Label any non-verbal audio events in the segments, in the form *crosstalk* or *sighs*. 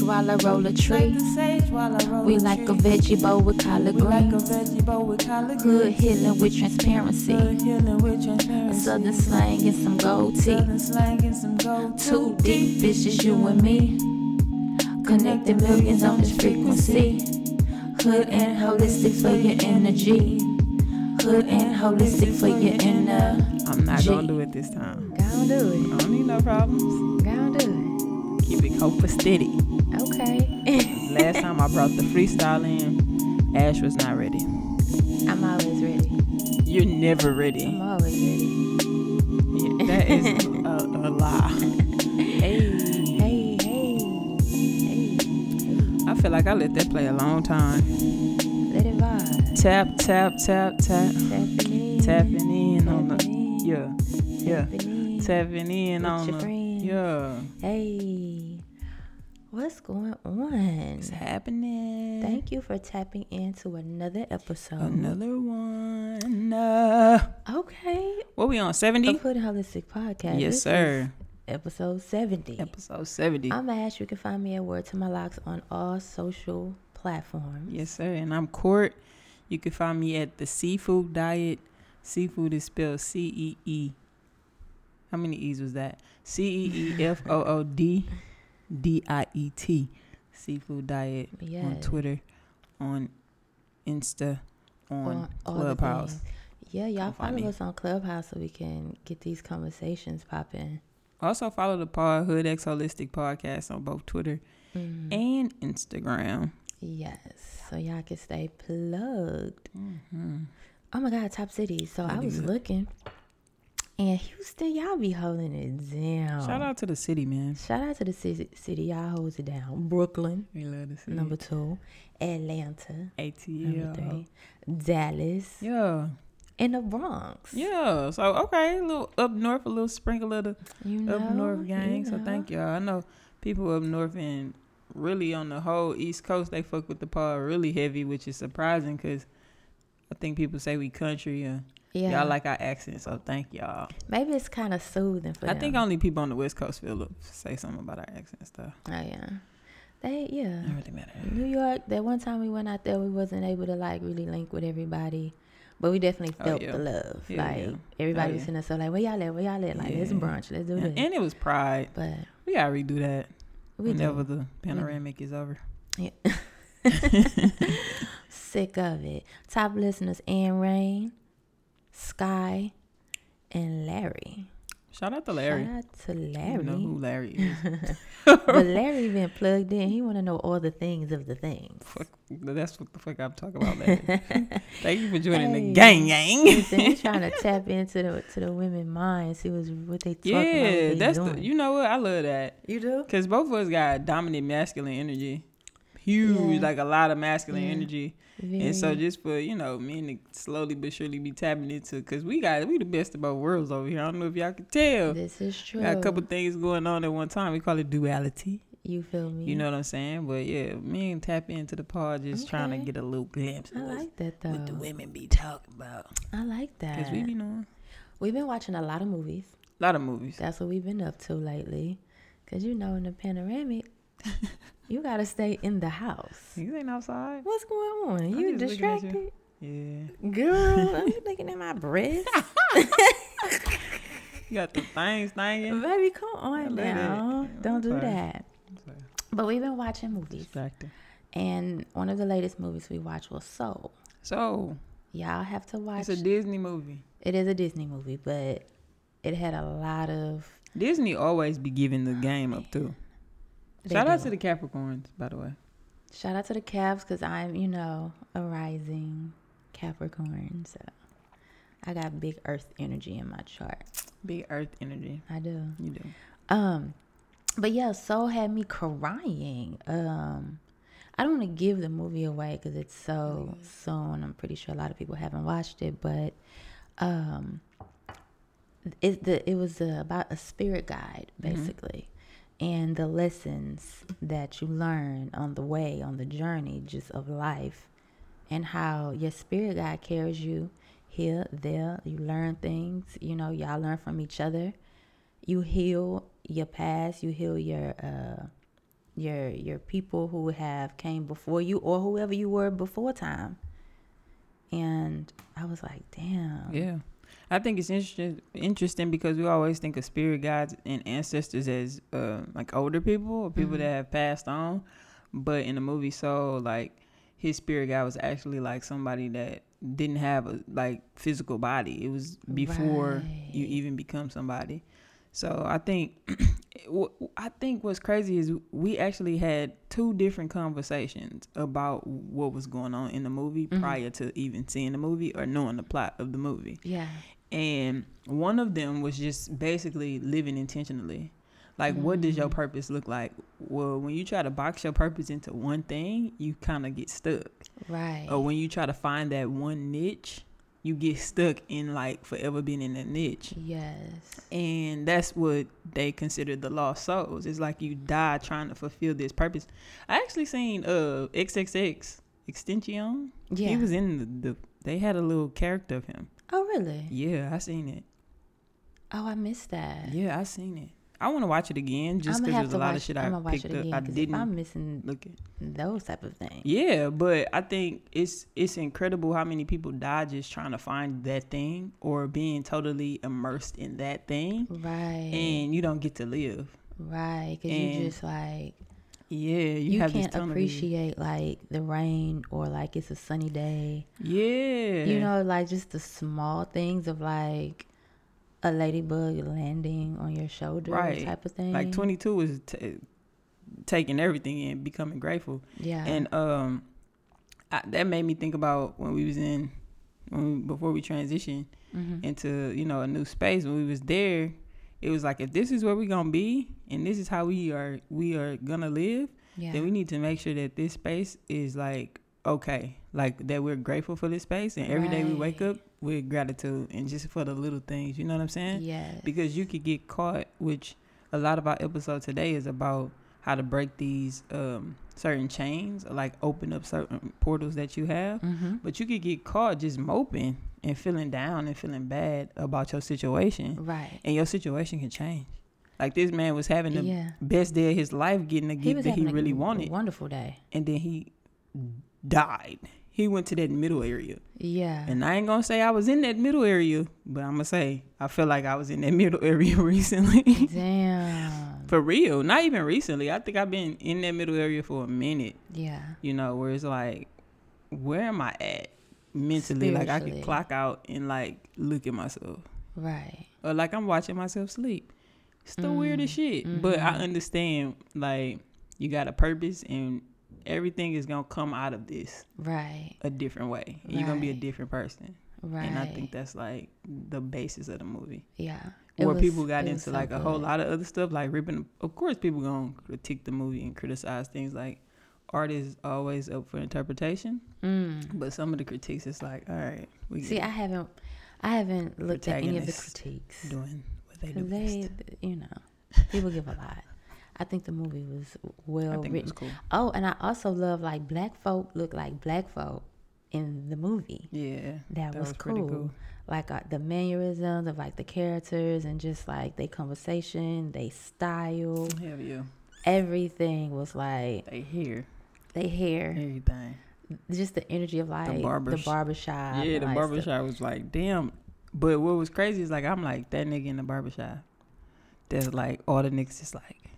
Like the sage while I roll a tree. We like a veggie bowl with collard greens. Hood healing with transparency. A southern slang and some gold teeth. Too deep, it's just you and me. Connecting millions on this frequency. Hood and holistic for your energy. Hood and holistic for your inner. I'm not G. gonna do it this time. Go do it. I don't need no problems. Go do Keep it copa steady. it. Okay. Last time I brought the freestyle in, Ash was not ready. I'm always ready. You're never ready. I'm always ready. Yeah, that is a, a lie. *laughs* Hey, Hey, hey, hey. I feel like I let that play a long time. Let it vibe. Tap, tap, tap, tap. Tapping in. Tapping in on the. In. Yeah, yeah. Tapping in. Tapping in on the. Yeah. Hey, what's going on? It's happening. Thank you for tapping into another episode. Another one. Uh, Okay. what we on? The 70? Food Holistic Podcast. Yes, This sir. Episode 70. Episode 70. I'm Ash. You can find me at Word to My Locks on all social platforms. Yes, sir. And I'm Court. You can find me at the Seafood Diet. Seafood is spelled C E E. How many E's was that? C E E F O O D D I E T. Seafood Diet on Twitter, on Insta, on on Clubhouse. Yeah, y'all follow us on Clubhouse so we can get these conversations popping. Also follow the Pod Hood X Holistic Podcast on both Twitter Mm. and Instagram. Yes, so y'all can stay plugged. hmm Oh my God, top cities. So I was good. looking, and Houston, y'all be holding it down. Shout out to the city, man. Shout out to the city, city y'all holds it down. Brooklyn, We love the city. number two. Atlanta, ATL. number three. Dallas, Yeah. and the Bronx. Yeah. So okay, a little up north, a little sprinkle of the You know, up north you gang. So thank y'all. I know people up north and really on the whole East Coast they fuck with the pod really heavy, which is surprising because I think people say we country and Yeah, y'all like our accent. So thank y'all. maybe it's kind of soothing for them. I them. think only people on the West Coast feel say something about our accent and stuff. Oh yeah, they yeah. It really matter. New York. That one time we went out there, we wasn't able to like really link with everybody, but we definitely Oh, felt yeah. the love. Yeah, like yeah. everybody Oh, was yeah. sitting there, so like, where y'all at? Where y'all at? Like, let's brunch. Let's do And, this. and it was pride. but We gotta redo that we whenever do. the panoramic is over. Yeah. *laughs* sick of it. Top listeners: Ann Rain, Sky, and Larry. Shout out to Larry. Shout out to You Larry. know who Larry is. *laughs* but Larry been plugged in. He want to know all the things of the things. Fuck, that's what the fuck I'm talking about. Larry. *laughs* Thank you for joining Hey. the gang, gang. Listen, he's trying to tap into the to the women minds. See what's what they talking about. yeah, that's doing. the. You know what? I love that you do. because both of us got dominant masculine energy, huge, Yeah. like a lot of masculine Yeah. energy, Very, and so just for you know men to slowly but surely be tapping into because we got we the best of both worlds over here. I don't know if y'all can tell. this is true. Got a couple things going on at one time. We call it duality. You feel me? You know what I'm saying? But yeah, me and tap into the pod, just trying to get a little glimpse I of like that though. what the women be talking about. I like that. Cause we be knowing We've been watching a lot of movies. a lot of movies. That's what we've been up to lately. Cause you know, in the panoramic, *laughs* you gotta stay in the house. You ain't outside. What's going on? I'm You at you. distracted, Yeah, girl? *laughs* I'm looking at my breast, *laughs* you got the things thinging. baby. Come on now, don't do that. But we've been watching movies, Distracting. and one of the latest movies we watched was Soul. So Y'all have to watch. it's a Disney movie. It is a Disney movie, but it had a lot of. Disney always be giving the game up too. Shout out to the Capricorns, by the way. Shout out to the Cavs because I'm, you know, a rising Capricorn. So I got big Earth energy in my chart. Big Earth energy. I do. You do. Um, but yeah, Soul had me crying. Um, I don't want to give the movie away because it's so soon. I'm pretty sure a lot of people haven't watched it, but um, it the it was uh, about a spirit guide basically, and the lessons that you learn on the way on the journey just of life, and how your spirit guide carries you here there. You learn things. You know, y'all learn from each other. You heal your past. You heal your uh, your your people who have came before you or whoever you were before time. And I was like, damn. Yeah. I think it's interesting interesting because we always think of spirit guides and ancestors as uh, like older people or people Mhm. that have passed on. But in the movie Soul, like his spirit guide was actually like somebody that didn't have a like physical body. It was before you even become somebody. So I think *clears throat* I think what's crazy is we actually had two different conversations about what was going on in the movie Mhm. prior to even seeing the movie or knowing the plot of the movie. Yeah. And one of them was just basically living intentionally. Like, what does your Mm. purpose look like? Well, when you try to box your purpose into one thing, you kind of get stuck. Right. Or when you try to find that one niche, you get stuck in like forever being in that niche. Yes. And that's what they consider the lost souls. It's like you die trying to fulfill this purpose. I actually seen uh XXX Extension. Yeah. He was in the, the they had a little character of him. Oh really? Yeah, I seen it. Oh, I missed that. Yeah, I seen it. I want to watch it again just because there's a lot watch, of shit watch picked up. I didn't I'm missing look at. those type of things. Yeah, but I think it's it's incredible how many people die just trying to find that thing or being totally immersed in that thing, Right. and you don't get to live. right. Because you just like Yeah, you, you, have can't appreciate like the rain or like it's a sunny day. Yeah, You know, like just the small things of like a ladybug landing on your shoulder Right. type of thing. like 22 is t- taking everything in, becoming grateful. Yeah. and um I, that made me think about when we was in when we, before we transitioned Mhm. into you know a new space when we was there it was like if this is where we're gonna be and this is how we are we are gonna live yeah. then we need to make sure that this space is like okay like that we're grateful for this space and every day we wake up with gratitude and just for the little things you know what i'm saying yes. because you could get caught which a lot of our episode today is about how to break these um certain chains or like open up certain portals that you have Mhm. but you could get caught just moping and feeling down and feeling bad about your situation Right. and your situation can change like this man was having the Yeah. best day of his life getting a He gift that he really wanted wonderful day. and then he died he went to that middle area Yeah. and I ain't gonna say I was in that middle area, but I'm gonna say I feel like I was in that *laughs* middle area *laughs* recently. Damn. For real. Not even recently. I think I've been in that middle area for a minute, Yeah. you know, where it's like, where am I at mentally? Like I could clock out and like look at myself. Right. Or like I'm watching myself sleep. It's the weirdest shit. But I mhm. understand like you got a purpose and everything is gonna come out of this Right. a different way. And You're gonna be a different person. Right. And I think that's like the basis of the movie. yeah. It Where was- people got into so like a whole lot of other stuff, like ripping. Of course, people gonna critique the movie and criticize things. Like art is always up for interpretation, Mm. but some of the critiques is like, all right, we See, I haven't, I haven't looked at any of the critiques. doing what they do they, you know, people give a lot. I think the movie was well written. was cool. Oh, and I also love like black folk look like black folk in the movie. Yeah, That, that was, was cool. cool. Like uh, the mannerisms of like the characters and just like their conversation, they style, hell yeah. everything was like They hear they hair, everything. just the energy of like the, barber sh- barbershop. yeah, the like, barbershop was like, damn. But what was crazy is like I'm like that nigga in the barbershop. That's like all the niggas is like.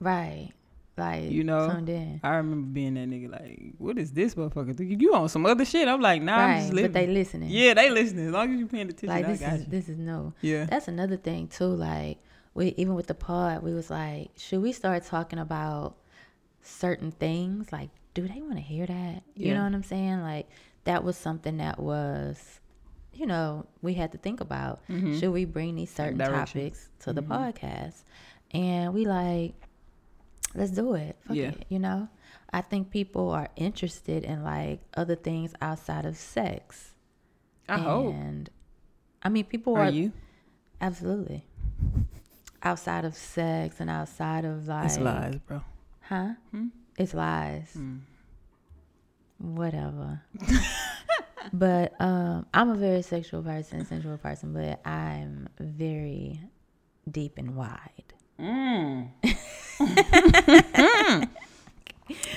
Right. Like You know, in. I remember being that nigga like, what is this motherfucker? thinking? You on some other shit? I'm like, nah, I'm just living. But they listening. yeah, they listening. As long as you paying attention, Like I this is you. this is no. Yeah. That's another thing too. Like we even with the pod, we was like, should we start talking about certain things? Like, do they want to hear that? You Yeah. know what I'm saying? Like that was something that was, you know, we had to think about. Mhm. Should we bring these certain direction. topics to the Mhm. podcast? And we like, let's do it. Fuck Yeah. it, you know. I think people are interested in like other things outside of sex. I hope. And I mean, people Are are you? Absolutely. *laughs* Outside of sex and outside of like, It's lies, bro. huh? Hmm? It's lies. Mm. Whatever. *laughs* but um, I'm a very sexual person, sensual person, but I'm very deep and wide. Mm. *laughs* *laughs*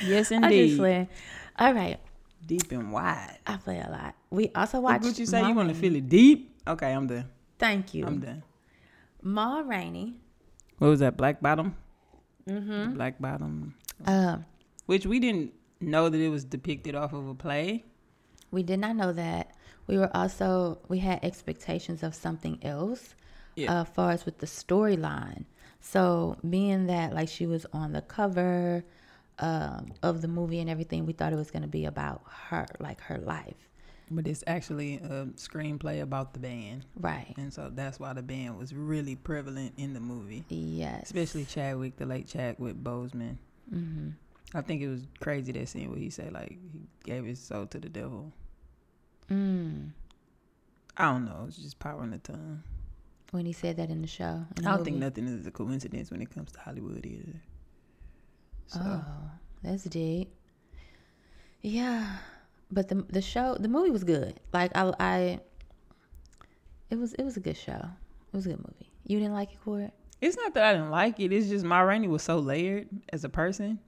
yes, indeed. playing. All right. Deep and wide. I play a lot. We also watched. What you say? Ma You want to feel it deep? Okay, I'm done. Thank you. I'm done. Ma Rainey. What was that? Black bottom. Mm-hmm. Black bottom. Um, Which we didn't know that it was depicted off of a play. we did not know that. We were also we had expectations of something else, Yeah. uh, far as with the storyline. So being that like she was on the cover um, of the movie and everything, we thought it was going to be about her, like her life, But it's actually a screenplay about the band. right? And so that's why the band was really prevalent in the movie. Yes. Especially Chadwick, the late Chadwick Boseman. hmm I think it was crazy that scene where he said like he gave his soul to the devil. Mm. I don't know. It's just power in the tongue. When he said that in the show. in the I don't think nothing is a coincidence when it comes to Hollywood either. So Oh, that's deep. Yeah, but the the show, the movie was good. Like I, I, it was it was a good show. It was a good movie. You didn't like it, Court? it's not that I didn't like it. It's just Ma Rainey was so layered as a person.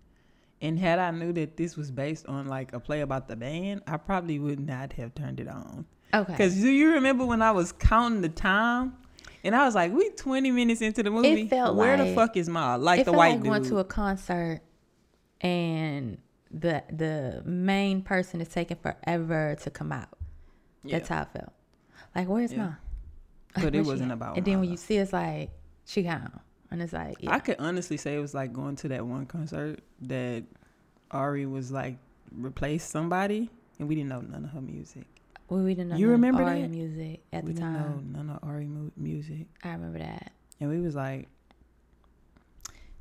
And had I knew that this was based on like a play about the band, I probably would not have turned it on. Okay. Because do you remember when I was counting the time? And I was like, we 20 minutes into the movie. felt Where the fuck is Ma? Like it the felt white like going to a concert, and the the main person is taking forever to come out. Yeah. That's how it felt. Like where's Yeah. Ma? But it wasn't about And then when though. you see, it's like she gone, and it's like yeah. I could honestly say it was like going to that one concert that Ari was like replaced somebody, and we didn't know none of her music. Well, we didn't know You remember Ari that? music at we the didn't time. know none of Ari mu- music, I remember that. and we was like,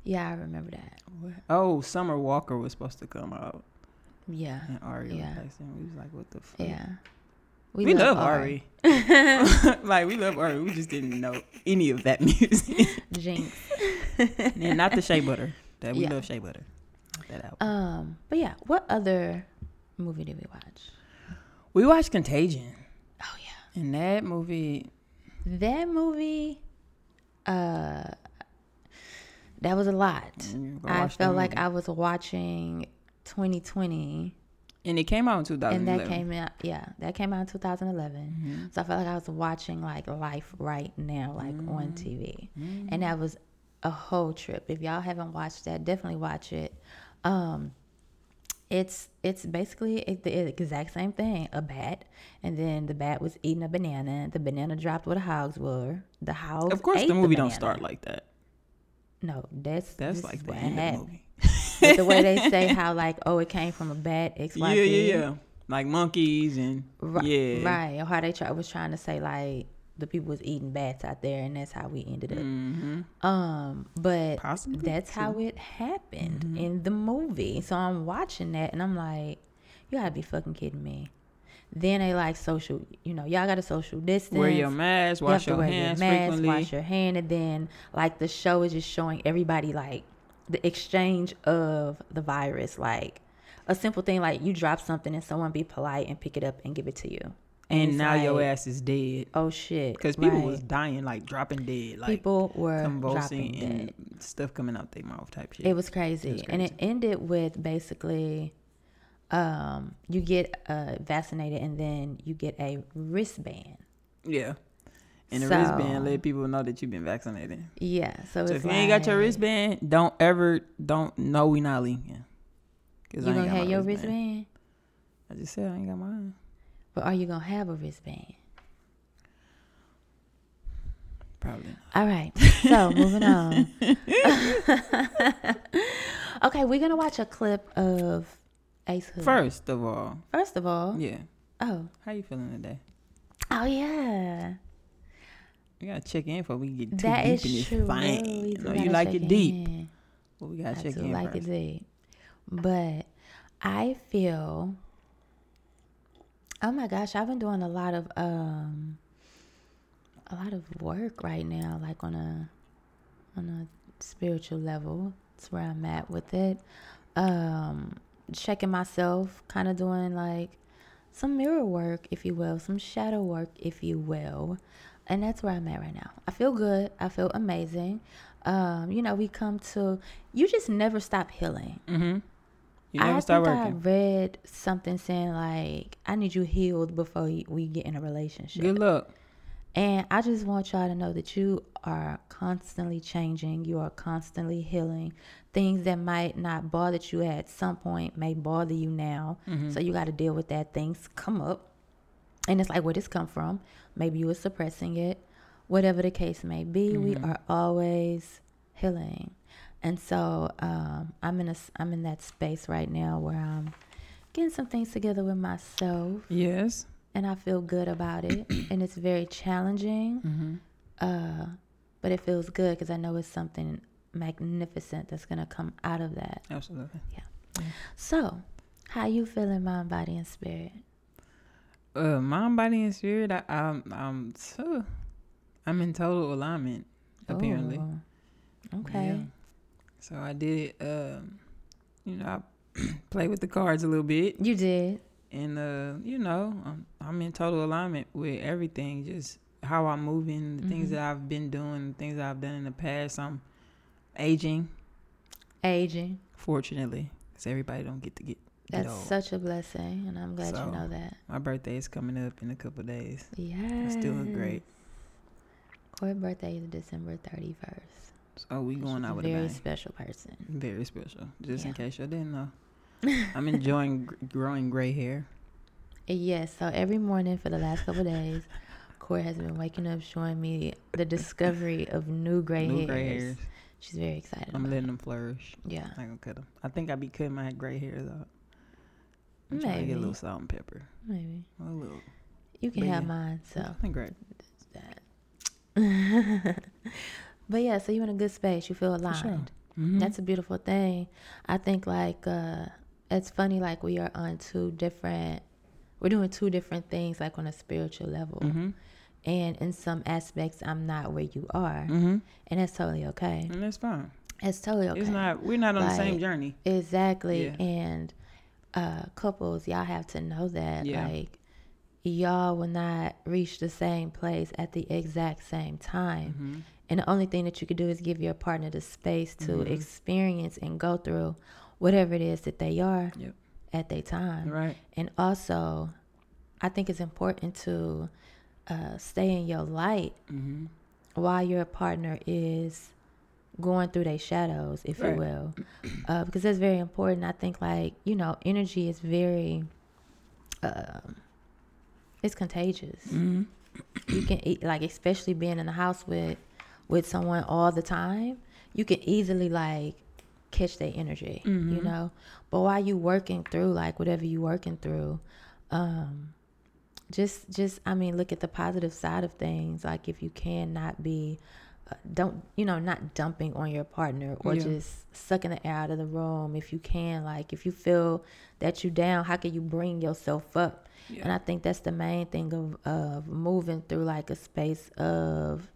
Yeah, I remember that. what? "Oh, Summer Walker was supposed to come out, Yeah, and Ari Yeah. replaced him." We was like, "What the fuck?" yeah. We, love, Ari. *laughs* *laughs* like we love Ari. We just didn't know any of that music, *laughs* Jinx. and not the Shea Butter. That we Yeah. love Shea Butter. That album. Um, but yeah, what other movie did we watch? We watched Contagion, Oh yeah, and that movie. that movie. Uh, that was a lot. mm, I felt like. I was watching 2020, and it came out in 2011. and that came out. Yeah, that came out in 2011. Mhm. So I felt like I was watching like life right now, like on TV. Mhm. and that was a whole trip. If y'all haven't watched that, definitely watch it. Um, it's it's basically the exact same thing. A bat, and then the bat was eating a banana. The banana dropped where the hogs were. The hogs. Of course, the movie don't start like that. No, that's That's like the end of the movie. But the way they say *laughs* how like oh it came from a bat X Yeah, Y yeah, yeah. Like monkeys and Right, yeah, right. Or how they try was trying to say like the people was eating bats out there, and that's how we ended up. hmm Um, but Possibly. that's how it happened Mhm. in the movie. So I'm watching that and I'm like, you gotta be fucking kidding me. Then they like social, you know, y'all got a social distance. Wear your mask, You wash to your wear hands your mask, frequently. wash your hand, and then like the show is just showing everybody like the exchange of the virus, like a simple thing like you drop something and someone be polite and pick it up and give it to you. And now your ass is dead Oh shit! because people right. was dying, like dropping dead, like people were convulsing and dead. stuff coming out their mouth type shit. It was crazy. was And it ended with basically um you get uh vaccinated and then you get a wristband. yeah. And the So- wristband let people know that you've been vaccinated. Yeah. So, So it's if you ain't got your wristband, don't ever don't no we not. Cause You I ain't gonna got have your wristband? I just said I ain't got mine. But are you gonna have a wristband? Probably. not. All right. So moving on. *laughs* okay, we're gonna watch a clip of Ace Hood. First of all, First of all, yeah. oh, How you feeling today? oh yeah, We gotta check in before we get too that deep is in this true. thing. You know, you like it deep, in. but we gotta I check in like first. it deep. But I feel oh my gosh, I've been doing a lot of um a lot of work right now, like on a on a spiritual level. That's where I'm at with it. Um checking myself, kind of doing like some mirror work, if you will, some shadow work, if you will. and that's where I'm at right now. I feel good. I feel amazing. Um, you know, we come to you just never stop healing. Mm-hmm. You never I start think working. I read something saying like, "I need you healed before we get in a relationship." Good luck. And I just want y'all to know that you are constantly changing. You are constantly healing. Things that might not bother you at some point may bother you now. Mm-hmm. So you got to deal with that. Things come up. And it's like, where this come from? Maybe you were suppressing it. Whatever the case may be, we Mhm. are always healing. And so um, I'm in a, I'm in that space right now where I'm getting some things together with myself Yes. and I feel good about it. *coughs* and it's very challenging, Mm-hmm. uh, but it feels good because I know it's something magnificent that's gonna come out of that. Absolutely. Yeah. So, how you feeling, mind, body, and spirit? Uh, mind, body, and spirit. I, I'm, I'm, so, I'm in total alignment. Apparently. Ooh, Okay. Yeah. So I did. Um, you know, I *clears throat* play with the cards a little bit, You did. and uh, you know, I'm, I'm in total alignment with everything. Just how I'm moving, the things Mhm. that I've been doing, the things that I've done in the past. I'm aging, Aging. fortunately, because everybody don't get to get. That's old. such a blessing, and I'm glad So, you know that. My birthday is coming up in a couple days. Yeah. I still look great. Corey's birthday is December 31st. So oh, we going She's out with a very bang. special person. Very special. Just in case y'all didn't know. *laughs* I'm enjoying gr- growing gray hair. Yes, so every morning for the last couple of days, Corey has been waking up showing me the discovery of new gray New hairs. gray hairs. She's very excited. I'm about letting it. them flourish. Yeah, I gonna cut them. I think I be cutting my gray hairs out. I'm to get a little salt and pepper. maybe A little. you can But have yeah. mine. So great. that. *laughs* *laughs* but yeah, so you're in a good space. You feel aligned. sure. Mhm. That's a beautiful thing. I think like uh it's funny like we are on two different we're doing two different things like on a spiritual level. Mhm. And in some aspects I'm not where you are. Mhm. And that's totally okay. And that's fine. It's totally okay. It's not. We're not on the same journey. Exactly. Yeah. And uh couples, y'all have to know that Yeah. like y'all will not reach the same place at the exact same time. And the only thing that you can do is give your partner the space to Mhm. experience and go through whatever it is that they are Yep. at their time. Right. And also, I think it's important to uh, stay in your light Mhm. while your partner is going through their shadows, if Right. you will, uh, because that's very important. I think, like you know, energy is very, um, it's contagious. Mhm. You can eat, like, especially being in the house with with someone all the time, you can easily like catch their energy, you Mhm. know. But while you working through like whatever you working through, um, just just I mean, look at the positive side of things. Like if you can not be, uh, don't you know, not dumping on your partner or Yeah. just sucking the air out of the room. If you can, like if you feel that you down, how can you bring yourself up? And I think that's the main thing of of moving through like a space of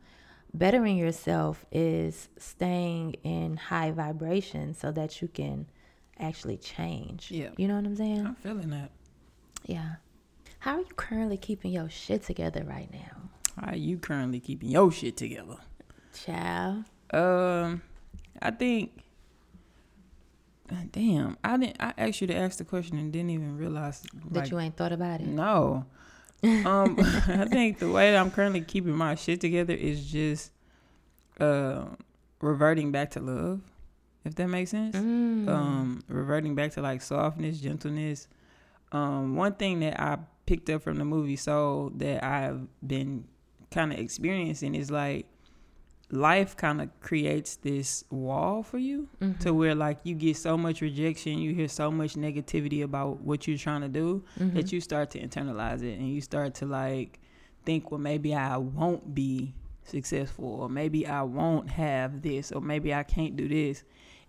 bettering yourself is staying in high vibration so that you can actually change. Yeah. You know what I'm saying? I'm feeling that. Yeah. How are you currently keeping your shit together right now? How are you currently keeping your shit together? Child. Um, I think. Damn, I didn't. I asked you to ask the question and didn't even realize That you ain't thought about it. No. Um, *laughs* *laughs* I think the way that I'm currently keeping my shit together is just uh reverting back to love, if that makes sense. Mm. Um, reverting back to like softness, gentleness. Um, one thing that I picked up from the movie Soul that I've been kind of experiencing is like life kind of creates this wall for you Mhm. to where like you get so much rejection, you hear so much negativity about what you're trying to do Mhm. that you start to internalize it and you start to like think, well, maybe I won't be successful, or maybe I won't have this, or maybe I can't do this.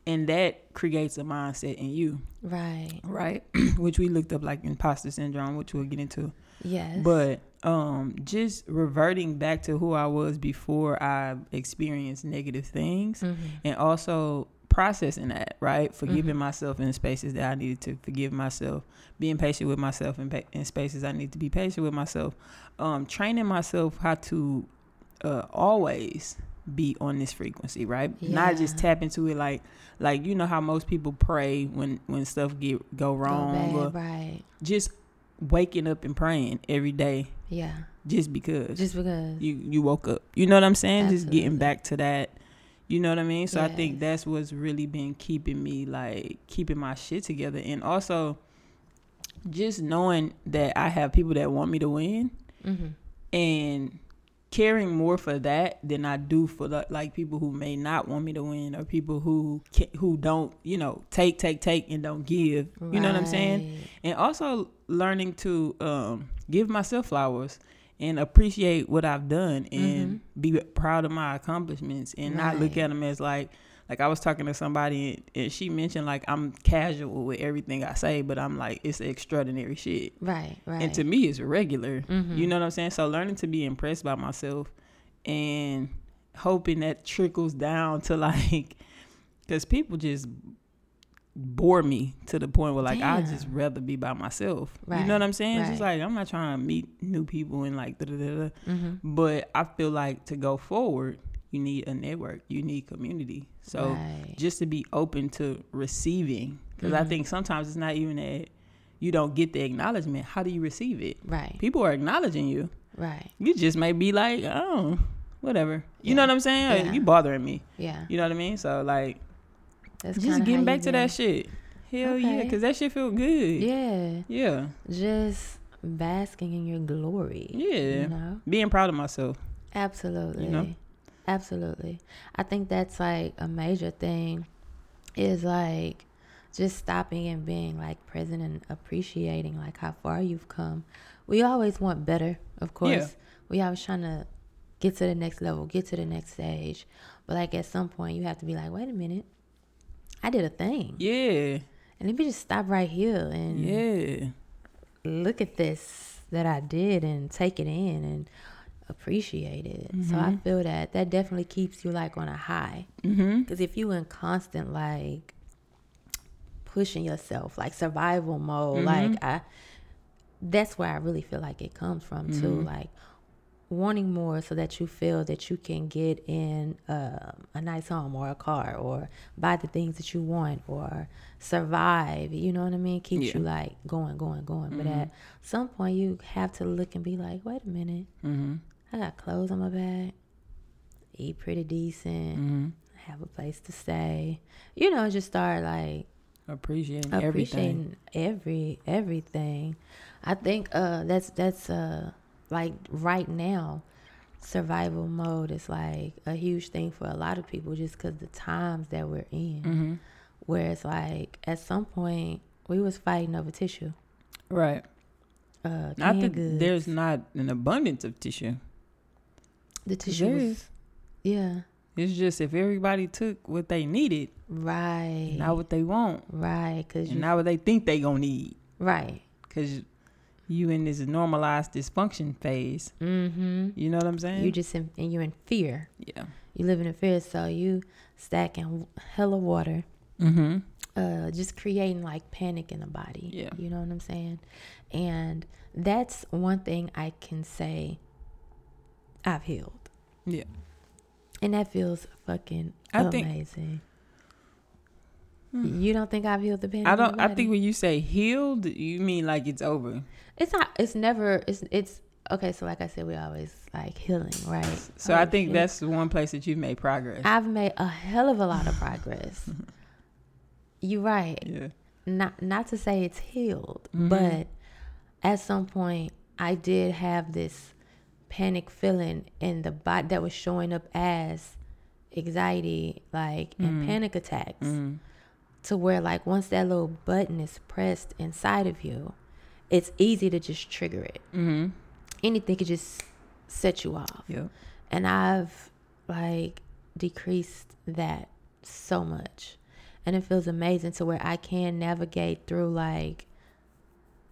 And that creates a mindset in you, Right. right? *clears throat* which we looked up like imposter syndrome, which we'll get into. Yes. But um just reverting back to who I was before I experienced negative things Mhm. and also processing that, right? Forgiving Mhm. myself in spaces that I needed to forgive myself, being patient with myself in, pa- in spaces I need to be patient with myself, um, training myself how to uh, always be on this frequency, right? Not just tap into it like like you know how most people pray when when stuff get go Go wrong or bad, right? just waking up and praying every day Yeah. just because Just because. you you woke up. You know what I'm saying? Just getting back to that. You know what I mean? So I think that's what's really been keeping me like keeping my shit together and also just knowing that I have people that want me to win mm-hmm. and caring more for that than I do for the, like people who may not want me to win or people who who don't, you know, take take take and don't give. You know what I'm saying? and also learning to um, give myself flowers and appreciate what I've done and be proud of my accomplishments and not look Mm-hmm. At them as like like I was talking to somebody and, and she mentioned like I'm casual with everything I say, but I'm like it's extraordinary shit. Right. Right. And to me, it's regular. Mhm. You know what I'm saying? So learning to be impressed by myself and hoping that trickles down to *laughs* like, because people just bore me to the point where like I Damn. just rather be by myself. You know what I'm saying? It's just like I'm not trying to meet new people and like da da da. da. mm-hmm. But I feel like to go forward, you need a network, you need community. So right. just to be open to receiving, because I Mhm. think sometimes it's not even that you don't get the acknowledgement. How do you receive it? right. People are acknowledging you. Right. You just may be like, oh, whatever. You know what I'm saying? Yeah. You bothering me. Yeah. You know what I mean? So like, That's just getting back you to that shit. Hell yeah, because that shit feel good. Yeah. Yeah. Just basking in your glory. Yeah. You know? Being proud of myself. Absolutely. Absolutely. I think that's like a major thing is like just stopping and being like present and appreciating like how far you've come. We always want better, of course. Yeah. We always trying to get to the next level, get to the next stage. But like at some point you have to be like, wait a minute. I did a thing. Yeah. And let me just stop right here and Yeah. look at this that I did and take it in and appreciate it. So I Mhm. feel that that definitely keeps you like on a high. Mm-hmm. Because if you in constant like pushing yourself, like survival mode, Mhm. like I, that's where I really feel like it comes from too. Mhm. Like wanting more so that you feel that you can get in um a nice home or a car or buy the things that you want or survive. You know what I mean? Keeps Yeah. you like going, going, going. But Mhm. at some point, you have to look and be like, wait a minute, Mm-hmm. I got clothes on my back, eat pretty decent Mm-hmm. have a place to stay. You know, just start like Appreciating, everything. appreciating every everything. I think uh that's that's uh like right now survival mode is like a huge thing for a lot of people just cuz the times that we're in. Mm-hmm. Where it's like at some point we was fighting over tissue. Right. Uh Not that goods. there's not an abundance of tissue. The tissue there was. Yeah. It's just if everybody took what they needed, Right. not what they want, right and not what they think they gonna need, right. because you in this normalized dysfunction phase. Mhm. You know what I'm saying? You just in, and you're in fear. yeah. you living in fear so you stacking hella water Mm-hmm. uh just creating like panic in the body Yeah. you know what i'm saying and that's one thing i can say i've healed Yeah. and that feels fucking I think- amazing Hmm. you don't think i've healed the pain? I don't. I think when you say healed, you mean like it's over. it's not it's never it's it's okay so like i said we always like healing right So I think that's the one place that you've made progress. i've made a hell of a lot of progress *laughs* you're right yeah. not not to say it's healed, Mhm. but at some point I did have this panic feeling in the body that was showing up as anxiety, like and Mhm. panic attacks, Mm-hmm. to where like once that little button is pressed inside of you, it's easy to just trigger it. Mm-hmm. Anything could just set you off Yeah. and I've like decreased that so much, and it feels amazing to where I can navigate through like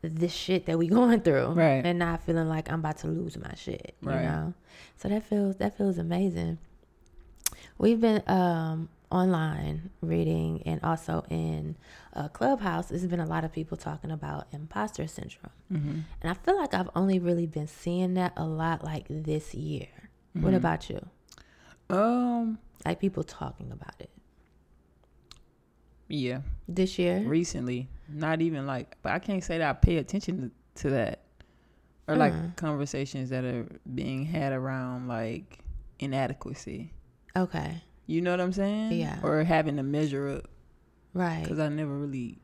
this shit that we *laughs* going through, Right. And not feeling like I'm about to lose my shit, you Right. know. So that feels that feels amazing. We've been um online reading and also in uh, Clubhouse. There's been a lot of people talking about imposter syndrome. Mm-hmm. And I feel like I've only really been seeing that a lot like this year. What Mhm. about you? Um, Like people talking about it yeah, this year? recently, not even like, but I can't say that I pay attention to, to that, or like Mm. conversations that are being had around like inadequacy. Okay, You know what I'm saying? Yeah. Or having to measure up, right. because I never really.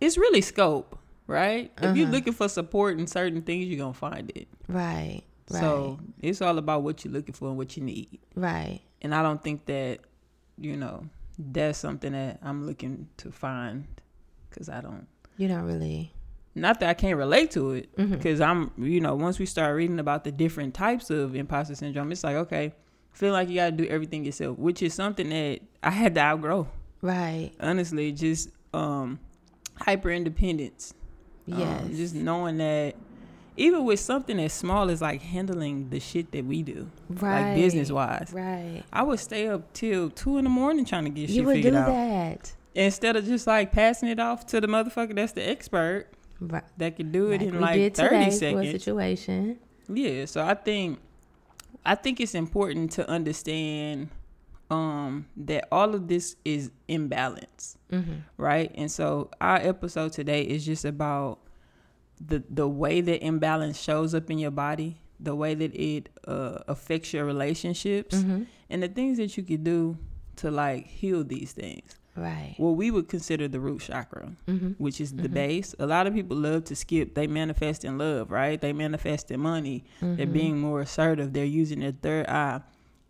It's really scope, right? If you're Uh-huh. looking for support in certain things, you're gonna find it. Right. Right. So it's all about what you're looking for and what you need. right. And I don't think that, you know, that's something that I'm looking to find because I don't. You don't really. Not that I can't relate to it because I'm, you know, once we start reading about the different types of imposter syndrome, it's like, okay, feel like you got to do everything yourself, which is something that I had to outgrow. Right. Honestly, just um, hyper independence. Yes. Um, just knowing that even with something as small as like handling the shit that we do, right. like business wise, Right. I would stay up till two in the morning trying to get You shit would do that. Instead of just like passing it off to the motherfucker that's the expert Right. that can do it Like in like did 30 today for a seconds. situation. Yeah, so I think I think it's important to understand um that all of this is imbalance, Mm-hmm. right? And so our episode today is just about the the way that imbalance shows up in your body, the way that it uh, affects your relationships, Mm-hmm. and the things that you can do to like heal these things. Right. Well, we would consider the root chakra, Mm-hmm. which is the Mhm. base. A lot of people love to skip. They manifest in love, right? They manifest in money. They're Mm-hmm. being more assertive. They're using their third eye,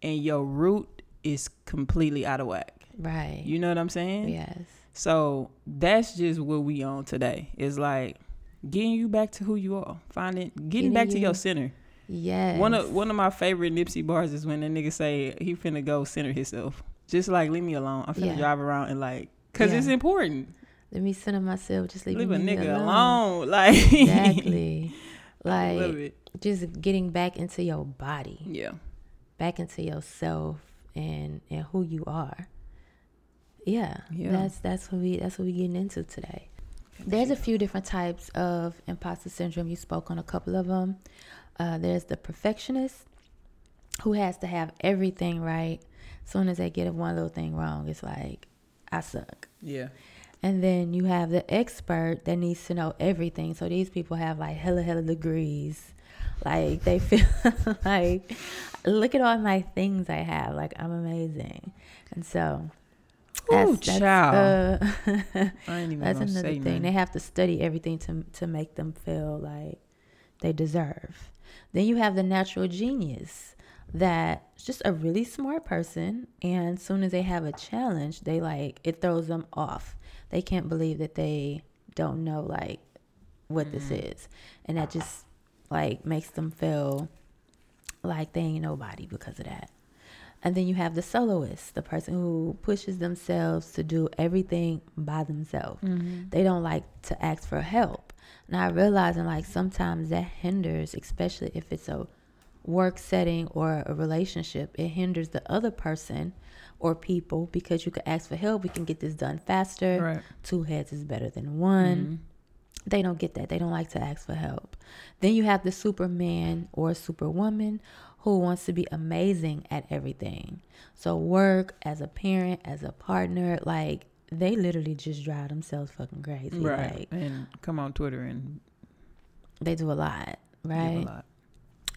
and your root is completely out of whack. Right. You know what I'm saying? yes. So that's just what we on today. Is like getting you back to who you are, finding, getting, Getting back to your center. Yes. One of one of my favorite Nipsey bars is when the nigga say he finna go center himself. Just like leave me alone. I'm finna Yeah. drive around and like, cause Yeah. it's important. Let me center myself. Just leave, Leave a nigga alone. alone. *laughs* Like Exactly. *laughs* Like just getting back into your body, Yeah. back into yourself, and and who you are. Yeah, Yeah. that's that's what we that's what we getting into today. There's a few different types of imposter syndrome. You spoke on a couple of them. Uh, there's the perfectionist who has to have everything right. Soon as they get one little thing wrong, it's like I suck. Yeah. And then you have the expert that needs to know everything. So these people have like hella hella degrees. Like they *laughs* feel like look at all my things I have. Like I'm amazing. And so Ooh, that's, child. that's, uh, *laughs* I ain't even that's another say thing. They have to study everything to to make them feel like they deserve. Then you have the natural genius that's just a really smart person and as soon as they have a challenge, they like it throws them off. They can't believe that they don't know like what this is. And that just like makes them feel like they ain't nobody because of that. And then you have the soloist, the person who pushes themselves to do everything by themselves. Mm-hmm. They don't like to ask for help. Now realizing like sometimes that hinders, especially if it's a work setting or a relationship, it hinders the other person or people because you can ask for help. We can get this done faster. Right. Two heads is better than one Mhm. they don't get that. They don't like to ask for help. Then you have the superman or superwoman who wants to be amazing at everything. So work as a parent, as a partner, like they literally just drive themselves fucking crazy. Right. Like and come on Twitter and they do a lot, right? a lot.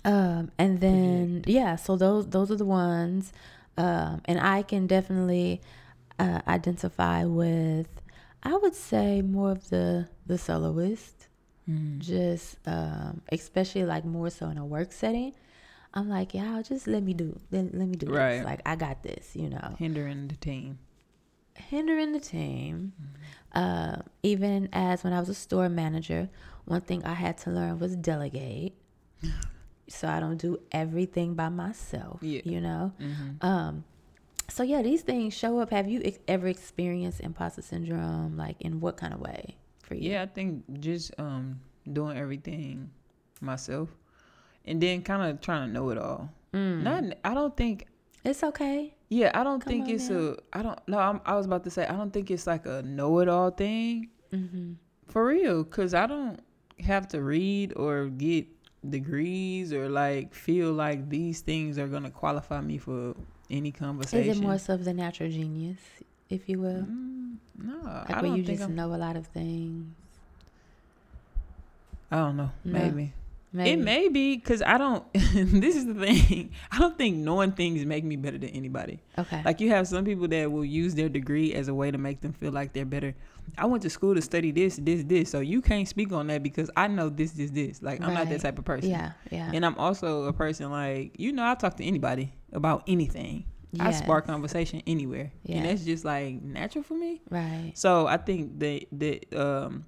Um, and then yeah, so those those are the ones, um, and I can definitely uh, identify with. I would say more of the the soloist. Mhm. just um especially like more so in a work setting i'm like yeah just let me do let, let me do Right. this like i got this you know Hindering the team. hindering the team Mm-hmm. uh, even as when i was a store manager one thing i had to learn was delegate *laughs* so i don't do everything by myself Yeah. you know Mm-hmm. um so yeah these things show up have you ex- ever experienced imposter syndrome like in what kind of way for you Yeah, I think just um doing everything myself, and then kind of trying to know it all. Mm. Not, I don't think. it's okay Yeah, I don't Come think it's now. a. I don't. No, I'm, I was about to say I don't think it's like a know-it-all thing mm-hmm. for real. Cause I don't have to read or get degrees or like feel like these things are gonna qualify me for any conversation. Is it more so of the natural genius, if you will? Mm, no, Like I where don't you think just I'm- know a lot of things. I don't know. No. Maybe. Maybe. It may be because I don't. *laughs* this is the thing. *laughs* I don't think knowing things make me better than anybody. Okay. Like you have some people that will use their degree as a way to make them feel like they're better. I went to school to study this, this, this. So you can't speak on that because I know this, this, this. Like I'm not that type of person. yeah. Yeah. And I'm also a person like you know I talk to anybody about anything. I spark conversation anywhere, Yeah. and that's just like natural for me. Right. So I think the the um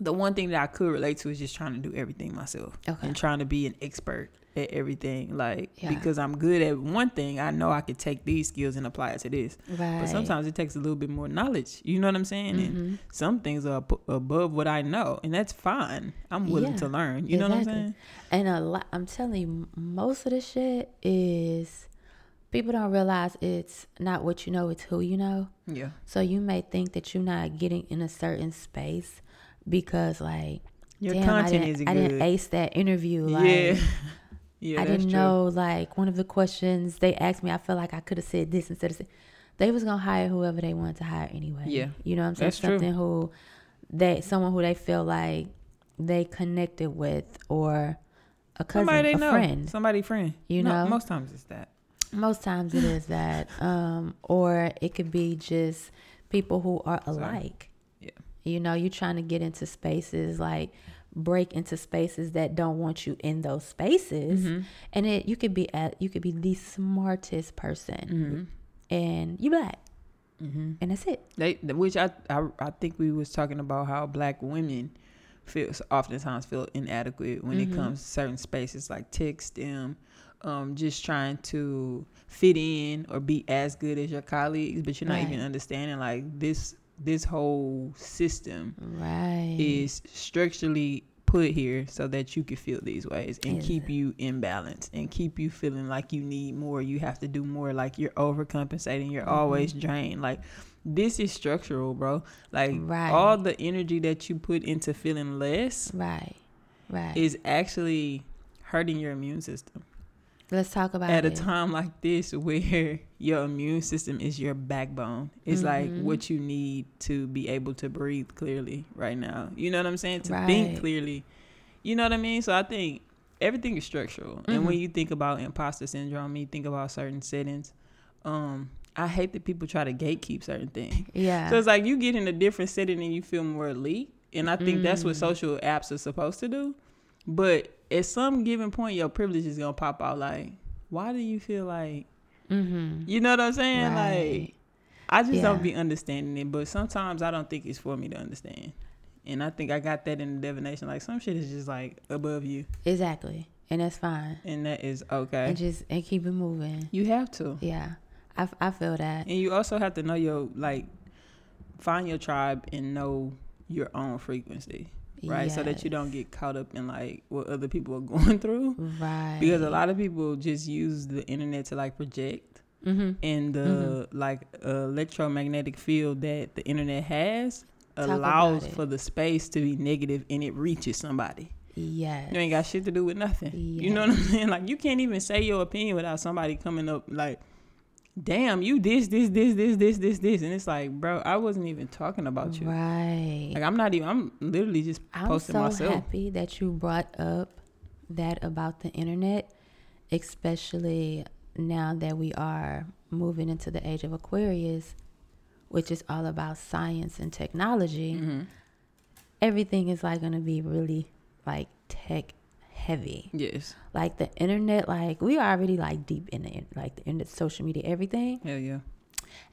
the one thing that I could relate to is just trying to do everything myself Okay. and trying to be an expert at everything. Like Yeah. because I'm good at one thing, I know I could take these skills and apply it to this. Right. But sometimes it takes a little bit more knowledge. You know what I'm saying? And Mhm. some things are above what I know, and that's fine. I'm willing Yeah, to learn. You know what I'm saying? And a lot, I'm telling you, most of the shit is people don't realize it's not what you know, it's who you know. Yeah. So you may think that you're not getting in a certain space because, like, Your damn, I content didn't, is I didn't ace that interview. Like, yeah. *laughs* Yeah, I didn't true. know, like, one of the questions they asked me, I felt like I could have said this instead of saying, they was gonna hire whoever they wanted to hire anyway. Yeah, you know what I'm saying? that's true. Who they, someone who they feel like they connected with, or a cousin, Somebody they a know. friend. Somebody friend. You No, know? most times it's that. Most times it is that, um, or it could be just people who are alike. Yeah. You know, you're trying to get into spaces like break into spaces that don't want you in those spaces, Mm-hmm. and it you could be at you could be the smartest person, and you black, Mm-hmm. and that's it. They, which I, I, I think we was talking about how black women feel oftentimes feel inadequate when it comes to certain spaces like tech STEM, um, just trying to fit in or be as good as your colleagues, but you're not Right. even understanding like this this whole system Right. is structurally put here so that you can feel these ways and keep you in balance and keep you feeling like you need more you have to do more like you're overcompensating you're always Mm-hmm. drained like this is structural bro like Right. all the energy that you put into feeling less right. Right. is actually hurting your immune system Let's talk about at a time like this where *laughs* your immune system is your backbone it's like Mhm. what you need to be able to breathe clearly right now you know what i'm saying to Right. think clearly you know what i mean so i think everything is structural and when Mhm. you think about imposter syndrome you think about certain settings um i hate that people try to gatekeep certain things *laughs* Yeah. so it's like you get in a different setting and you feel more elite. And I think that's what Mm. social apps are supposed to do. But at some given point, your privilege is gonna pop out. Like, why do you feel like mm-hmm. you know what I'm saying? Right. Like, I just Yeah. don't be understanding it. But sometimes I don't think it's for me to understand. And I think I got that in the divination. Like some shit is just like above you, Exactly. And that's fine. and that is okay. And just and keep it moving. you have to. Yeah. I, I feel that. And you also have to know your like find your tribe and know your own frequency. Right. So that you don't get caught up in like what other people are *laughs* going through. Right. Because a lot of people just use the internet to like project Mm-hmm. and the Mhm. like electromagnetic field that the internet has Talk allows for the space to be negative and it reaches somebody. Yes. You ain't got shit to do with nothing. You know what I'm saying? Like you can't even say your opinion without somebody coming up like, damn, you this, this, this, this, this, this, this. And it's like, bro, I wasn't even talking about you. Right. Like I'm not even I'm literally just I'm posting so myself. happy that you brought up that about the internet, especially now that we are moving into the age of Aquarius, which is all about science and technology. hmm Everything is like going to be really like tech heavy. Yes. Like the internet, like we are already like deep in the in- like the internet, social media, everything. Hell yeah.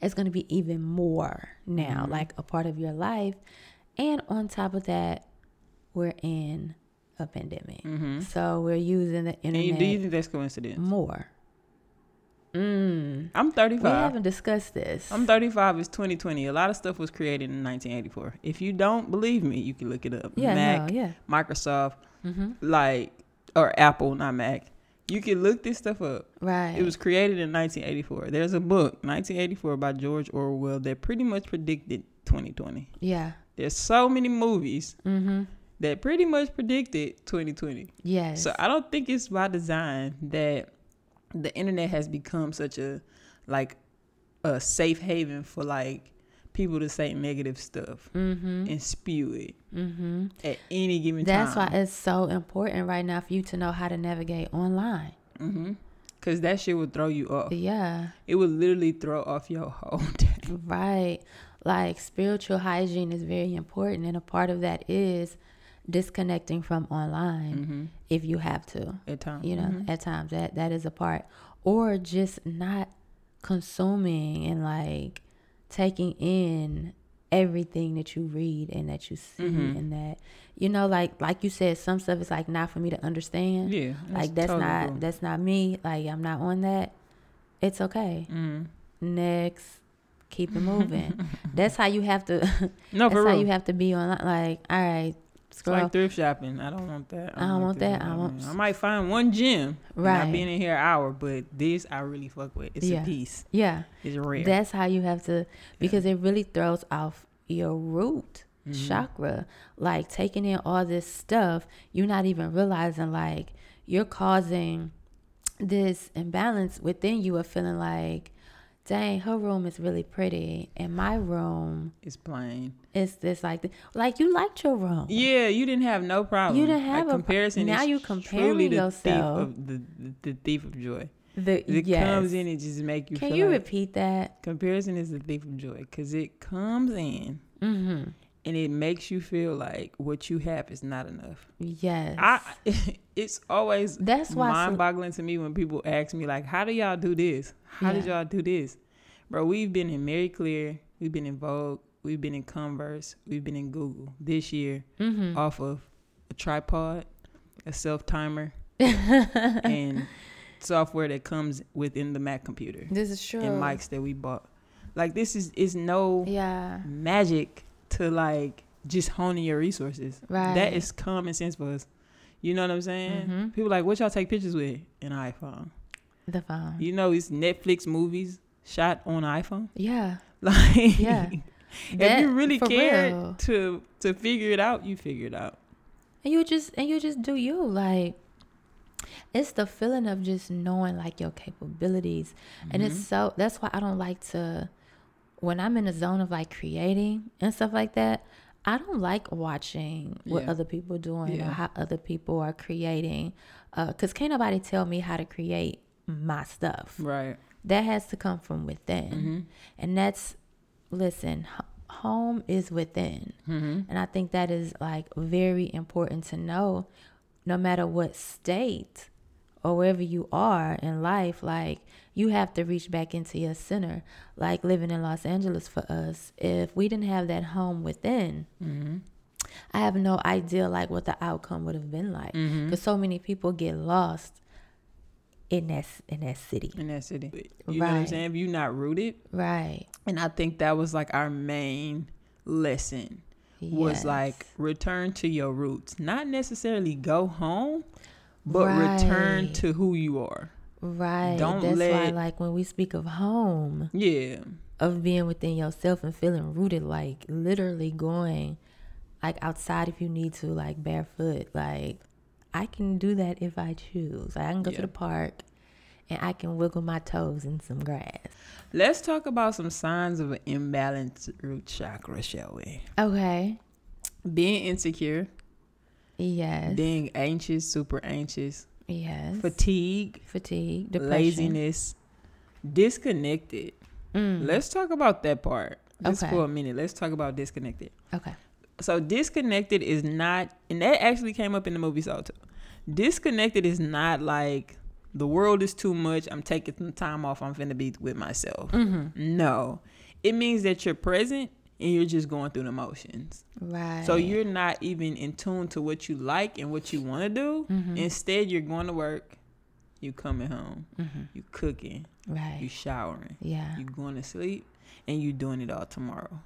it's going to be even more now, Mhm. like a part of your life. And on top of that, we're in a pandemic. Mm-hmm. So we're using the you, internet do you think that's coincidence? more. Mm. I'm 35. We 35. haven't discussed this. I'm 35. It's 2020. A lot of stuff was created in 1984. If you don't believe me, you can look it up. yeah, Mac, no, yeah. Microsoft, Mm-hmm. like or Apple, not Mac. You can look this stuff up. Right. It was created in 1984. There's a book, 1984, by George Orwell, that pretty much predicted 2020. yeah. There's so many movies Mm-hmm. that pretty much predicted 2020. Yes. So I don't think it's by design that the internet has become such a like a safe haven for like people to say negative stuff mm-hmm. and spew it Mm-hmm. at any given That's time. That's why it's so important right now for you to know how to navigate online. Mm-hmm. Cause that shit would throw you off. Yeah. It would literally throw off your whole *laughs* day. Right. Like spiritual hygiene is very important and a part of that is disconnecting from online Mm-hmm. if you have to. At times, You know, Mhm. at times that that is a part or just not consuming and like taking in everything that you read and that you see Mhm. and that you know like like you said some stuff is like not for me to understand yeah, like that's not that's not me like i'm not on that it's okay Mm. next keep it moving *laughs* that's how you have to No, *laughs* that's how real. you have to be on like all right It's like thrift shopping. I don't want that. I don't want that. I want- I might find one gem. Right. I've been in here an hour, but this I really fuck with. It's Yeah. a piece. yeah It's rare. that's how you have to because it really throws off your root Mhm. chakra like taking in all this stuff you're not even realizing like you're causing this imbalance within you of feeling like dang her room is really pretty and my room is plain. It's this like like you liked your room Yeah, you didn't have no problem. You didn't Like, have a pro- comparison. now you comparing the yourself. Thief of, the, the, thief of joy. the It yes. comes in and just make you. can you like repeat that Comparison is the thief of joy because it comes in mm-hmm and it makes you feel like what you have is not enough. yes I. *laughs* It's always that's why so- mind-boggling to me when people ask me like, "How do y'all do this? How did y'all do this?" Bro, we've been in Marie Claire, we've been in Vogue, we've been in Converse, we've been in Google this year mm-hmm. off of a tripod, a self timer, *laughs* and software that comes within the Mac computer this is true and mics that we bought. Like this is is no yeah magic to like just honing your resources. right That is common sense for us. You know what I'm saying? Mhm. People like, what y'all take pictures with? An iPhone. the phone You know, it's Netflix movies shot on iPhone. yeah *laughs* Like, Yeah. if That- you really care real. to to figure it out, you figure it out. and you just and you just do you like it's the feeling of just knowing like your capabilities and it's Mhm. so that's why i don't like to when i'm in a zone of like creating and stuff like that i don't like watching what Yeah. other people doing Yeah. or how other people are creating because can't nobody tell me how to create my stuff right. that has to come from within Mm-hmm. and that's listen home is within Mm-hmm. and I think that is like very important to know no matter what state or wherever you are in life, like you have to reach back into your center. Like living in Los Angeles for us, if we didn't have that home within, Mm-hmm. I have no idea like what the outcome would have been like. Mm-hmm. Because so many people get lost in that in that city. In that city. You know what I'm Right. saying? If you're not rooted. Right. And I think that was like our main lesson was like return to your roots. Not necessarily go home, but return to who you are. Right. don't That's why like when we speak of home, Yeah. of being within yourself and feeling rooted, like literally going like outside if you need to, like barefoot. Like I can do that if I choose. I can go Yeah. to the park and I can wiggle my toes in some grass. Let's talk about some signs of an imbalanced root chakra, shall we? Okay. Being insecure, Yes. being anxious, super anxious, yes. fatigue, Fatigue. Depression. laziness, disconnected. Mm. Let's talk about that part just Okay. for a minute. Let's talk about disconnected. Okay. So disconnected is not, and that actually came up in the movie Soul too. Disconnected is not like the world is too much. I'm taking some time off. I'm finna be with myself. Mm-hmm. No, it means that you're present and you're just going through the motions. Right. So you're not even in tune to what you like and what you want to do. Mhm. Instead, you're going to work. You coming home. Mhm. You cooking. right. You showering. Yeah. You going to sleep, and you doing it all tomorrow.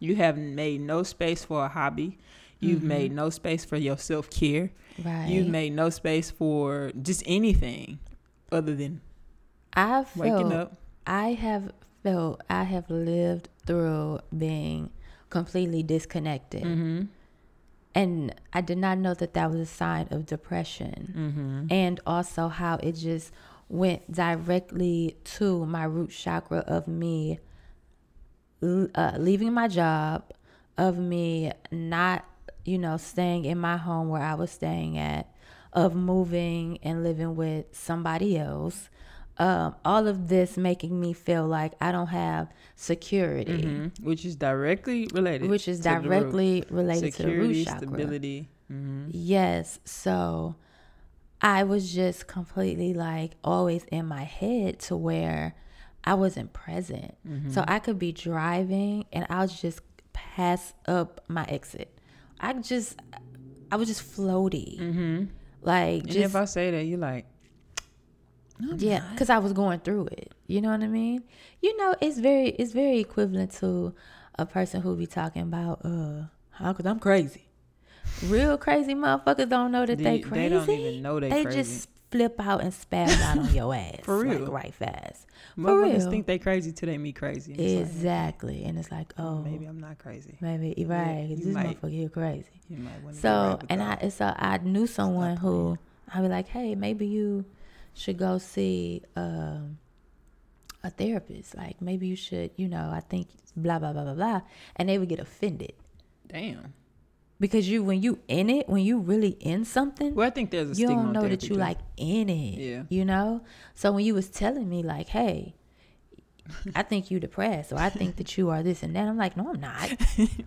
You have made no space for a hobby. You've Mhm. made no space for your self care. Right. You've made no space for just anything other than I felt waking up. I have I have lived through being completely disconnected. Mm-hmm. and I did not know that that was a sign of depression, Mm-hmm. and also how it just went directly to my root chakra of me uh, leaving my job, of me not, you know, staying in my home where I was staying at, of moving and living with somebody else. Um, all of this making me feel like I don't have security, Mm-hmm. Which is directly related. which is to the root. directly related to the root chakra. stability. Mm-hmm. Yes. So I was just completely like always in my head to where I wasn't present. Mm-hmm. So I could be driving and I'll just pass up my exit. I just, I was just floaty. Mm-hmm. Like, And just, if I say that, you're like, yeah, because I was going through it. You know what I mean? You know, it's very, it's very equivalent to a person who be talking about, uh, how, cause I'm crazy. Real crazy motherfuckers don't know that they, They- crazy. they don't even know they crazy. just flip out and spaz out on your *laughs* ass. For real. Like, right fast. motherfuckers real. think they crazy till they me crazy. And it's like, Exactly. and it's like, oh, maybe I'm not crazy. maybe right. you this might. motherfucker here crazy. You might So and I so I knew someone who I'd be like, hey, maybe you should go see um, a therapist. Like maybe you should, you know, I think blah blah blah blah blah, and they would get offended damn. because you when you in it, when you really in something, Well, I think there's a you don't know that you too. like in it. Yeah. You know? So when you was telling me like, hey, I think you depressed, or I think that you are this and that, I'm like, no, I'm not.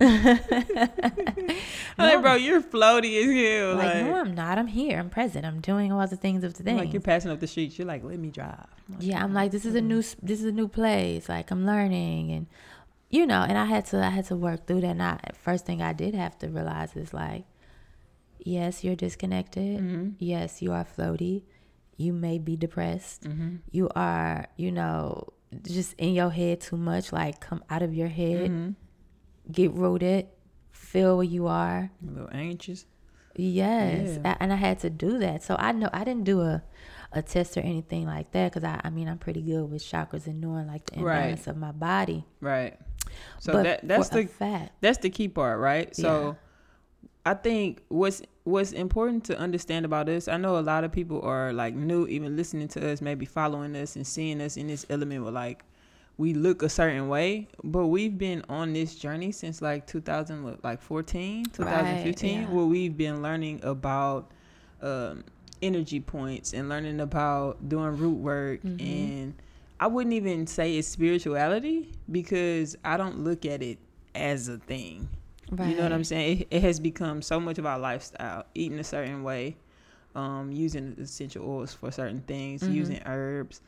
*laughs* I'm like, bro, you're floaty as hell. Like, Like, no, I'm not. I'm here. I'm present. I'm doing all the things of the thing. like you're passing up the streets. You're like, let me drive. I'm like, yeah, I'm like, this is a new, this is a new place. Like, I'm learning, and you know, and I had to, I had to work through that. And I, first thing I did have to realize is like, yes, you're disconnected. Mhm. Yes, you are floaty. You may be depressed. Mhm. You are, you know, just in your head too much. Like, come out of your head, Mhm. get rooted, feel where you are. A little anxious. Yes, Yeah. and I had to do that. So I know I didn't do a a test or anything like that because I, I mean I'm pretty good with chakras and knowing like the Right. imbalance of my body. Right. So but that that's the fact. that's the key part, right? So I think what's what's important to understand about us, I know a lot of people are like new, even listening to us, maybe following us and seeing us in this element with like we look a certain way, but we've been on this journey since like 2000, like 14, 2015, yeah. where we've been learning about um, energy points and learning about doing root work Mhm. and I wouldn't even say it's spirituality because I don't look at it as a thing. Right. You know what I'm saying? It, it has become so much of our lifestyle, eating a certain way, um, using essential oils for certain things, Mhm. using herbs.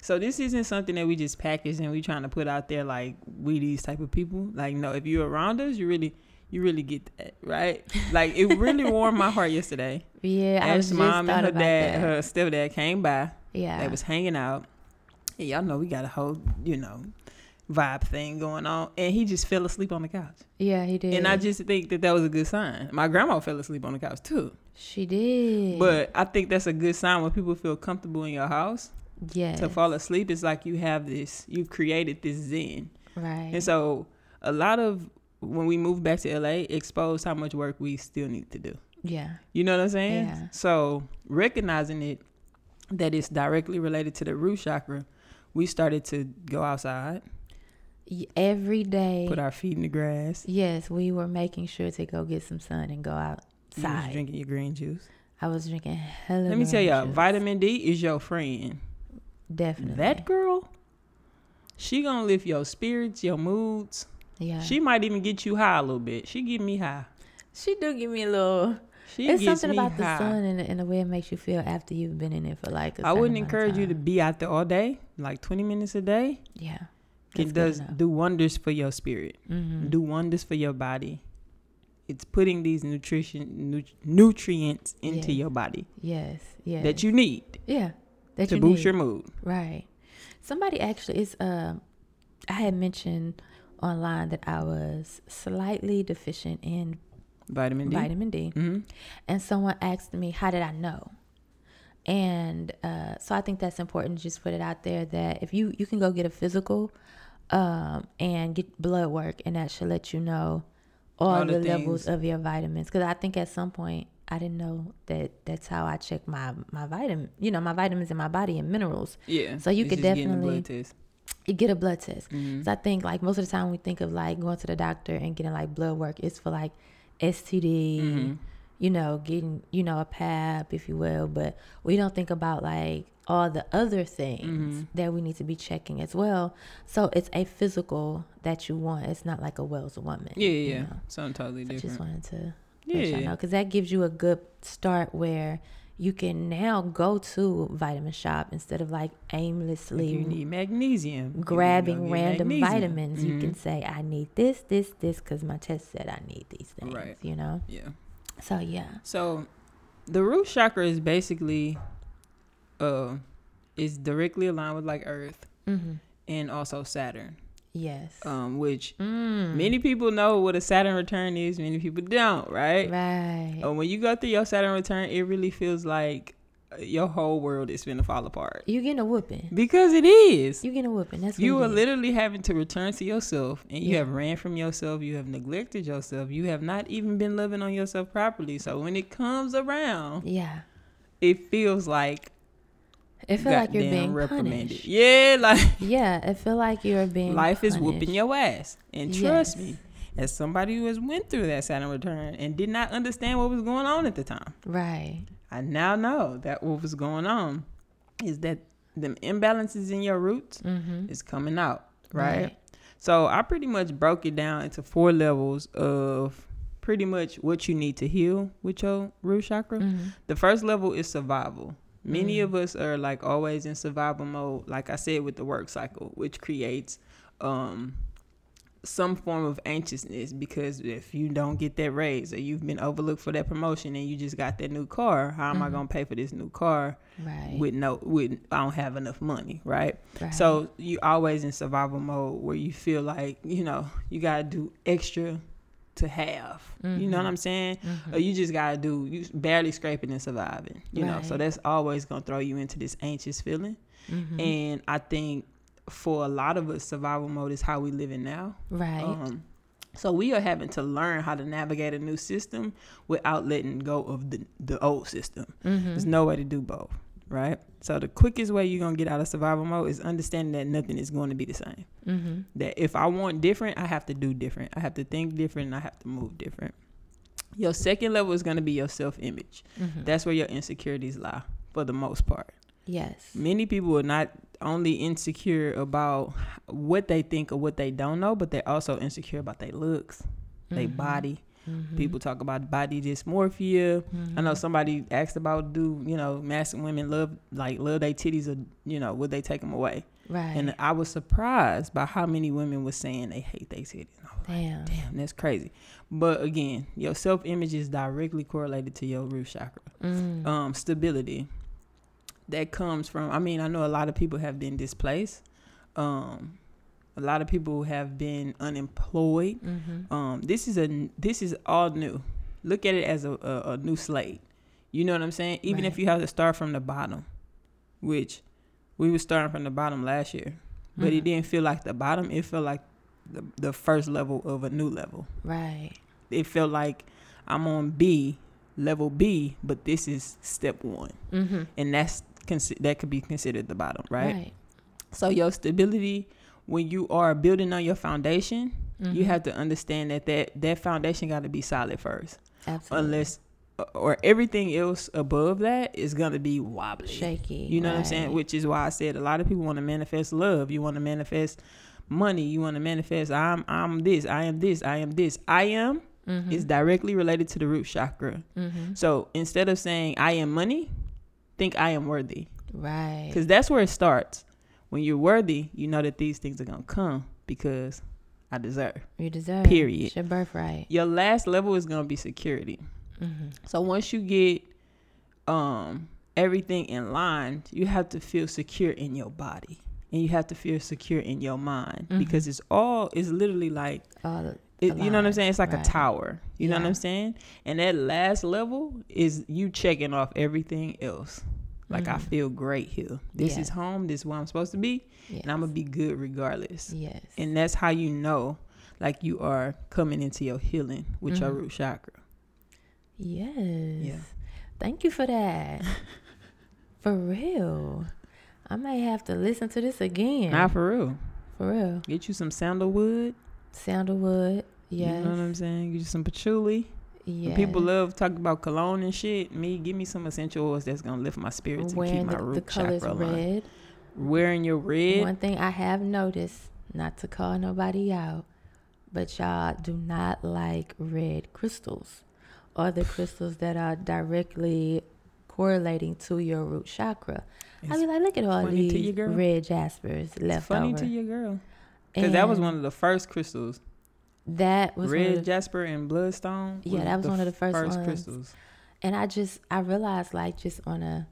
So this isn't something that we just package and we trying to put out there like we these type of people. Like no, if you're around us, you really you really get that, right? Like it really warmed my heart yesterday. *laughs* Yeah, I was mom and her dad, that. her stepdad came by. yeah. They was hanging out. And y'all know we got a whole, you know, vibe thing going on. And he just fell asleep on the couch. yeah, he did. And I just think that that was a good sign. My grandma fell asleep on the couch too. she did. But I think that's a good sign when people feel comfortable in your house yeah, to fall asleep. It's like you have this, you've created this zen. right. And so a lot of when we moved back to LA, exposed how much work we still need to do. yeah, You know what I'm saying? Yeah. So recognizing it that it's directly related to the root chakra, we started to go outside, every day. put our feet in the grass. yes, we were making sure to go get some sun and go You was outside. drinking your green juice. I was drinking hella. Let me tell y'all, juice. vitamin D is your friend. Definitely. That girl, she gonna lift your spirits, your moods. yeah. She might even get you high a little bit. She give me high. she do give me a little. She it's gets something me about the sun and, and the way it makes you feel after you've been in it for like. I I wouldn't encourage you to be out there all day, like 20 minutes a day. Yeah. It does do wonders for your spirit. Mm-hmm. do wonders for your body. It's putting these nutrition nu- nutrients into Yeah. your body Yes. Yeah. that you need Yeah. That to you boost need. your mood. Right. Somebody actually is. Um, I had mentioned online that I was slightly deficient in Vitamin D. vitamin D, hmm and someone asked me, "How did I know?" And uh, so I think that's important to just put it out there that if you you can go get a physical um, and get blood work, and that should let you know all, All the, the levels of your vitamins. Because I think at some point I didn't know that that's how I check my my vitamin. You know, my vitamins in my body and minerals. Yeah. So you could just getting a definitely- blood test. You get a blood test. Mhm. So I think like most of the time we think of like going to the doctor and getting like blood work. It's for like STD. Mhm. You know, getting, you know, a pap, if you will, but we don't think about like all the other things Mhm. that we need to be checking as well. So it's a physical that you want. It's not like a Wells woman. Yeah, you yeah, yeah. Something totally So I just wanted to Yeah, let y'all know because that gives you a good start where you can now go to vitamin shop instead of like aimlessly you need magnesium. You grabbing random magnesium. vitamins. You can Mhm. say, I need this, this, this, because my test said I need these things, Right. you know? Yeah. So, yeah. So, the root chakra is basically, uh, is directly aligned with like Earth hmm and also Saturn, Yes. um, which Mm. many people know what a Saturn return is. Many people don't, right? Right. Uh, when you go through your Saturn return, it really feels like your whole world is gonna fall apart You getting a whooping. because it is. You getting a whooping. That's what You are is. literally having to return to yourself, and you Yeah. have ran from yourself. You have neglected yourself. You have not even been loving on yourself properly. So when it comes around, Yeah. it feels like It feel like you're being reprimanded. punished. Yeah, *laughs* like Yeah, it feel like you're being life is whooping your ass. And trust Yes. me, as somebody who has went through that Saturn return and did not understand what was going on at the time, Right. I now know that what was going on is that them imbalances in your roots Mm-hmm. is coming out, right? So I pretty much broke it down into four levels of pretty much what you need to heal with your root chakra. Mm-hmm. The first level is survival. Many Mm. of us are like always in survival mode, like I said with the work cycle, which creates um some form of anxiousness because if you don't get that raise or you've been overlooked for that promotion and you just got that new car, how am I Mhm. gonna pay for this new car Right. with no with I don't have enough money, right? right. So you always in survival mode where you feel like, you know, you gotta do extra to have. You know what Mhm. I'm saying? Mhm. Or you just gotta do you barely scraping and surviving. You know, so that's always gonna throw you into this anxious feeling. Mhm. And I think for a lot of us, survival mode is how we living now. right. Um, so we are having to learn how to navigate a new system without letting go of the the old system. mm-hmm. There's no way to do both, right? So the quickest way you're gonna get out of survival mode is understanding that nothing is going to be the same. Mm-hmm. That if I want different, I have to do different. I have to think different. And I have to move different. Your second level is gonna be your self image. Mm-hmm. That's where your insecurities lie for the most part. Yes. Many people are not only insecure about what they think or what they don't know, but they're also insecure about their looks, their Mhm. body. Mhm. People talk about body dysmorphia. I know Mhm. somebody asked about do you know masculine women love like love their titties or you know would they take them away? Right. And I was surprised by how many women were saying they hate their titties. Was like, Damn. Damn, that's crazy. But again, your self image is directly correlated to your root chakra. Mm. Um, stability that comes from. I mean, I know a lot of people have been displaced. Um, a lot of people have been unemployed. mm-hmm. Um, this is a this is all new. Look at it as a, a, a new slate. You know what I'm saying? Even if you have to start from the bottom, which we were starting from the bottom last year, but it Mhm. didn't feel like the bottom. It felt like the the first level of a new level. Right. It felt like I'm on B level B, but this is step one, Mm-hmm. and that's consi- that could be considered the bottom, right? Right. So your stability when you are building on your foundation, you Mhm. have to understand that that, that foundation got to be solid first. Absolutely. Unless, or everything else above that is going to be wobbly. shaky. You know what I'm saying? Which is why I said a lot of people want to manifest love. You want to manifest money. You want to manifest I'm I'm this. I am this. I am this. I am Mhm. is directly related to the root chakra. Mhm. So instead of saying I am money, think I am worthy. right. Because that's where it starts. When you're worthy, you know that these things are going to come because I deserve. you deserve. period. It's your birthright. Your last level is going to be security. Mm-hmm. So once you get um everything in line, you have to feel secure in your body. And you have to feel secure in your mind Mhm. because it's all it's literally like All it, you know what I'm saying? It's like right. a tower. You know what I'm saying? And that last level is you checking off everything else. Like I Mhm. feel great here. This is home. This is where I'm supposed to be, Yes. and I'm gonna be good regardless. Yes. And that's how you know. like you are coming into your healing with your Mhm. root chakra. Yes. Yeah. Thank you for that. *laughs* for real. I may have to listen to this again. Not for real. for real. Get you some sandalwood. Sandalwood. Yes. You know what I'm saying? Get you some patchouli. yes. People love talking about cologne and shit. Me, give me some essential oils that's gonna lift my spirits and wearing keep my the, root the colors chakra red. Wearing your red. One thing I have noticed, not to call nobody out, but y'all do not like red crystals or the *sighs* crystals that are directly correlating to your root chakra. I mean, like, look at all funny to you, these red jaspers It's left funny over. to your girl. Because that was one of the first crystals. That was Red the, jasper and bloodstone. Yeah, that was one of the first ones. crystals. and I just I realized like just on a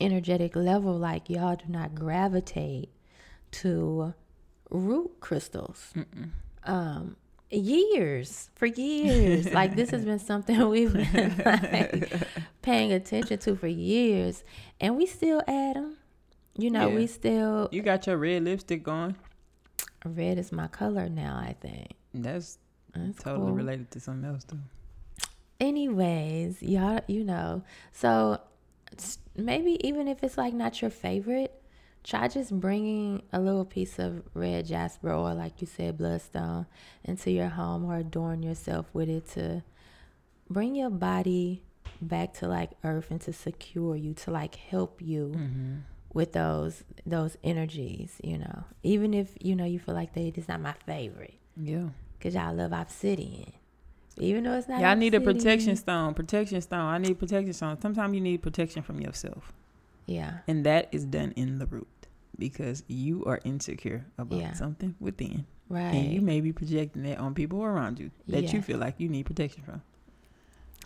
energetic level, like y'all do not gravitate to root crystals. Mm-mm. um years for years *laughs* like this has been something *laughs* we've been like paying attention to for years and we still add them you know Yeah. we still You got your red lipstick on. red is my color now i think That's That's totally cool. related to something else too. anyways y'all you know so maybe even if it's like not your favorite try just bringing a little piece of red jasper or like you said bloodstone into your home or adorn yourself with it to bring your body back to like earth and to secure you to like help you Mm-hmm. with those those energies you know even if you know you feel like they it's not my favorite Yeah. because y'all love obsidian even though it's not Y'all need a protection stone. Protection stone. I need protection stone. Sometimes you need protection from yourself. yeah And that is done in the root. Because you are insecure about Yeah. something within. right And you may be projecting that on people around you that you feel like you need protection from.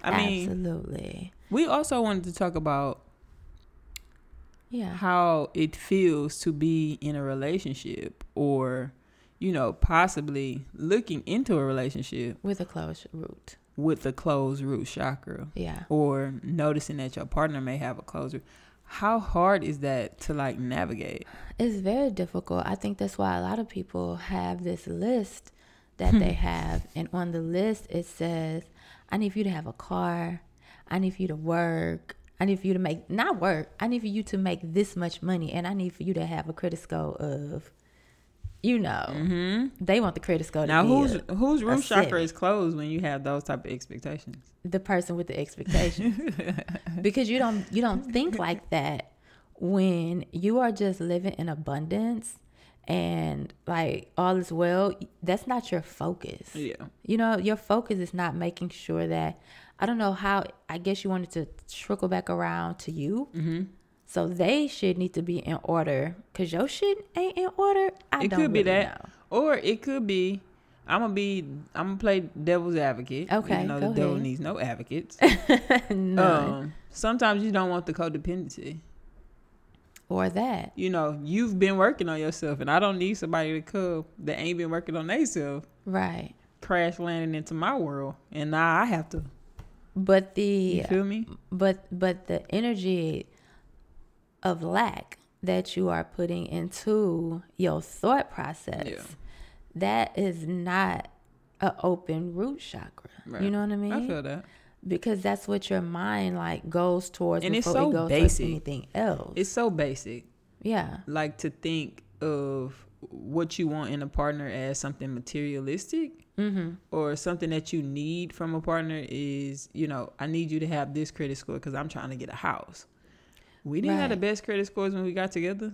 I mean, absolutely we also wanted to talk about yeah how it feels to be in a relationship or, you know, possibly looking into a relationship with a closed root with the closed root chakra yeah or noticing that your partner may have a closed root. How hard is that to like navigate? It's very difficult. I think that's why a lot of people have this list that they *laughs* have. And on the list, it says, I need for you to have a car. I need for you to work. I need for you to make, not work, I need for you to make this much money. And I need for you to have a credit score of, you know, Mm-hmm. they want the credit score to Now, be whose whose root chakra is closed when you have those type of expectations? the person with the expectations. *laughs* because you don't you don't think like that when you are just living in abundance and like all is well that's not your focus Yeah. you know your focus is not making sure that i don't know how i guess you wanted to trickle back around to you Mm-hmm. So they should need to be in order because your shit ain't in order i It don't could be really that. Or it could be, I'm gonna be, I'm gonna play devil's advocate. Okay, go the devil ahead. needs no advocates. *laughs* know um, sometimes you don't want the codependency. or that You know, you've been working on yourself, and I don't need somebody to come that ain't been working on themselves right crash landing into my world, and now I have to. but the You feel me? but but the energy of lack that you are putting into your thought process Yeah. that is not a open root chakra Right. you know what i mean I feel that. because that's what your mind like goes towards And it's so it goes basic. towards anything else It's so basic. yeah like to think of what you want in a partner as something materialistic mm-hmm or something that you need from a partner is you know i need you to have this credit score because i'm trying to get a house we didn't have the best credit scores when we got together.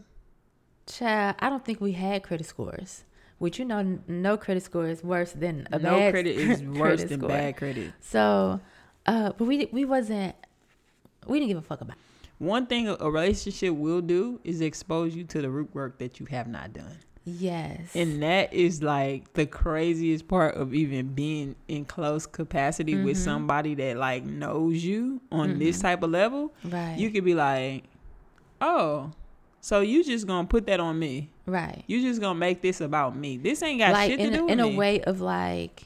Child i don't think we had credit scores. Which you know no credit score is worse than a no bad credit is *laughs* worse credit than score. bad credit. So uh but we we wasn't we didn't give a fuck about one thing a relationship will do is expose you to the root work that you have not done yes and that is like the craziest part of even being in close capacity with Mhm. somebody that like knows you on this Mhm. type of level right you could be like, oh, so you just gonna put that on me? right You just gonna make this about me? This ain't got like shit in, to a- do with in a way of like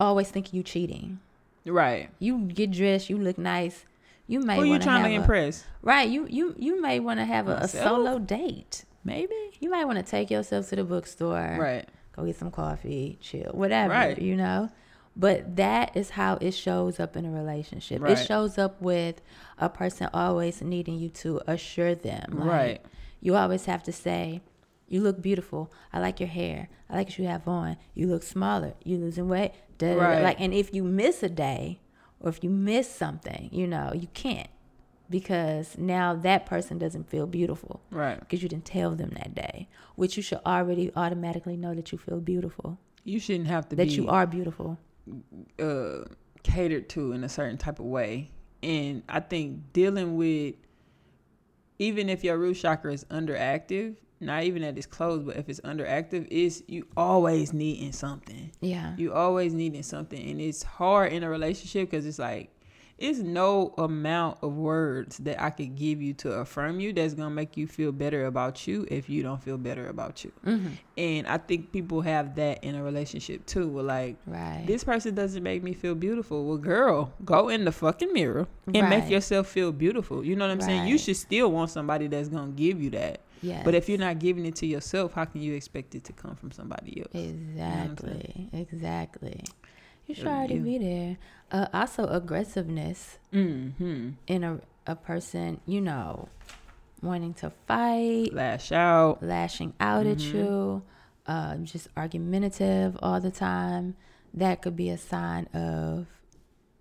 always thinking you cheating right? you get dressed you look nice you may Who you to trying to a, impress? right you you you may want to have a, a solo date Maybe. you might want to take yourself to the bookstore Right. go get some coffee, chill, whatever, Right. you know. But that is how it shows up in a relationship. Right. It shows up with a person always needing you to assure them. Like, Right. You always have to say, "You look beautiful. I like your hair. I like what you have on. You look smaller. You losing weight." Da, da, da. Right. Like, and if you miss a day, or if you miss something, you know, you can't because now that person doesn't feel beautiful Right. because you didn't tell them that day, which you should already automatically know that you feel beautiful, You shouldn't have to that you are beautiful. uh, catered to in a certain type of way. And I think dealing with, even if your root chakra is underactive, not even that it's closed, but if it's underactive, is you always needing something. Yeah. You always needing something, and it's hard in a relationship because it's like it's no amount of words that I could give you to affirm you that's gonna make you feel better about you if you don't feel better about you. hmm And I think people have that in a relationship too. Where like Right. this person doesn't make me feel beautiful. Well, girl, go in the fucking mirror and make yourself feel beautiful. You know what I'm saying? You should still want somebody that's gonna give you that. yes. But if you're not giving it to yourself, how can you expect it to come from somebody else? exactly, exactly, you should already you. be there. Uh, also, aggressiveness Mm-hmm. in a a person, you know, wanting to fight, Lash out. lashing out at Mhm. you, uh, just argumentative all the time. That could be a sign of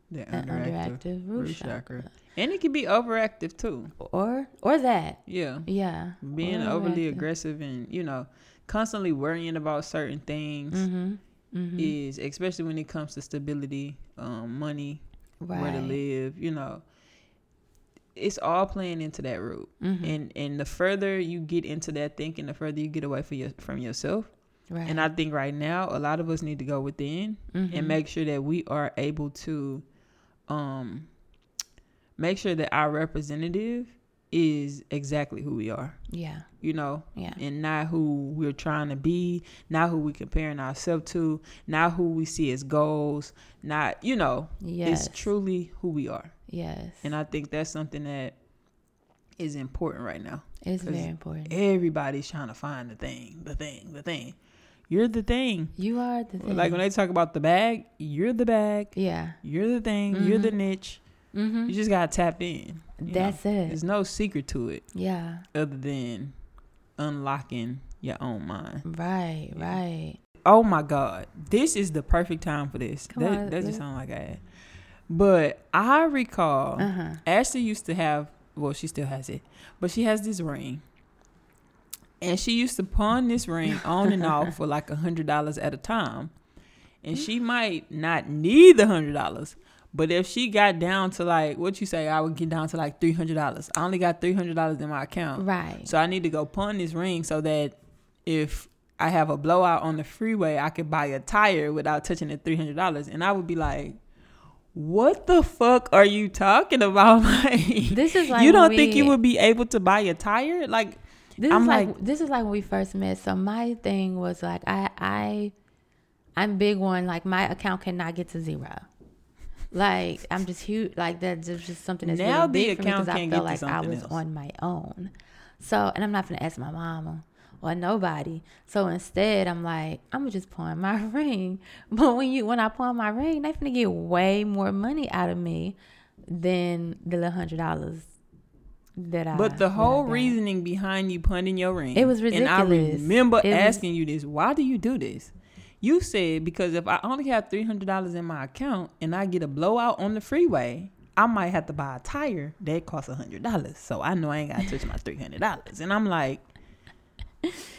The an underactive root, root chakra. chakra. And it can be overactive too. or or that. Yeah. Yeah, Being overly aggressive and, you know, constantly worrying about certain things Mm-hmm. Mm-hmm. is especially when it comes to stability, um, money, right. where to live, you know. It's all playing into that root. Mm-hmm. And and the further you get into that thinking, the further you get away from your from yourself. right. And I think right now a lot of us need to go within Mhm. and make sure that we are able to um make sure that our representative is exactly who we are. Yeah, you know? Yeah, and not who we're trying to be not who we're comparing ourselves to not who we see as goals not you know yes, it's truly who we are. Yes, and i think that's something that is important right now. It's very important. everybody's trying to find the thing the thing the thing. You're the thing. You are the thing. like when they talk about the bag you're the bag. Yeah, You're the thing. You're mm-hmm. the niche. Mm-hmm. You just gotta tap in. you know? that's it. There's no secret to it Yeah, other than unlocking your own mind. right, Yeah. right. Oh my God, this is the perfect time for this. Come that on, that just sounds like I. But I recall Uh huh. Ashley used to have. Well, she still has it, but she has this ring. And she used to pawn this ring on and off *laughs* for like a hundred dollars at a time. And she might not need the hundred dollars, but if she got down to like what you say, I would get down to like three hundred dollars. I only got three hundred dollars in my account, Right. so I need to go pawn this ring so that if I have a blowout on the freeway, I could buy a tire without touching the three hundred dollars. And I would be like, "What the fuck are you talking about? *laughs* Like, This is like you don't when think you would be able to buy a tire? Like, This I'm is like, like- this is like when we first met. So my thing was like I I I'm big one like my account cannot get to zero. Like I'm just huge. Like that's just something that's Now really the big for me because I felt like I was else. on my own. So and I'm not gonna ask my mama or nobody. So instead, I'm like I'm gonna just pawn my *laughs* ring. But when you when I pawn my ring, they finna get way more money out of me than the little hundred dollars that I. but the whole reasoning behind you punting your ring, It was ridiculous. And I remember asking you this: Why do you do this? You said because if I only have three hundred dollars in my account and I get a blowout on the freeway, I might have to buy a tire that costs a hundred dollars. So I know I ain't gotta touch my *laughs* three hundred dollars. And I'm like,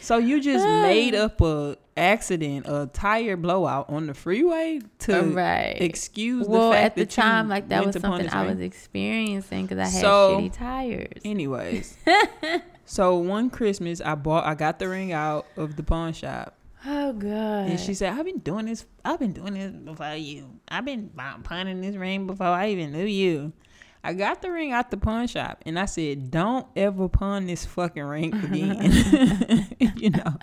so you just uh. made up a accident, a tire blowout on the freeway to right. excuse well, the fact at the that time, like that was something I was experiencing because I had So- shitty tires. Anyways, *laughs* so one Christmas I bought, I got the ring out of the pawn shop, Oh god. and she said, "I've been doing this. I've been doing this before you. I've been pawning this ring before I even knew you." I got the ring out the pawn shop, and I said, "Don't ever pawn this fucking ring *laughs* again." *laughs* you know,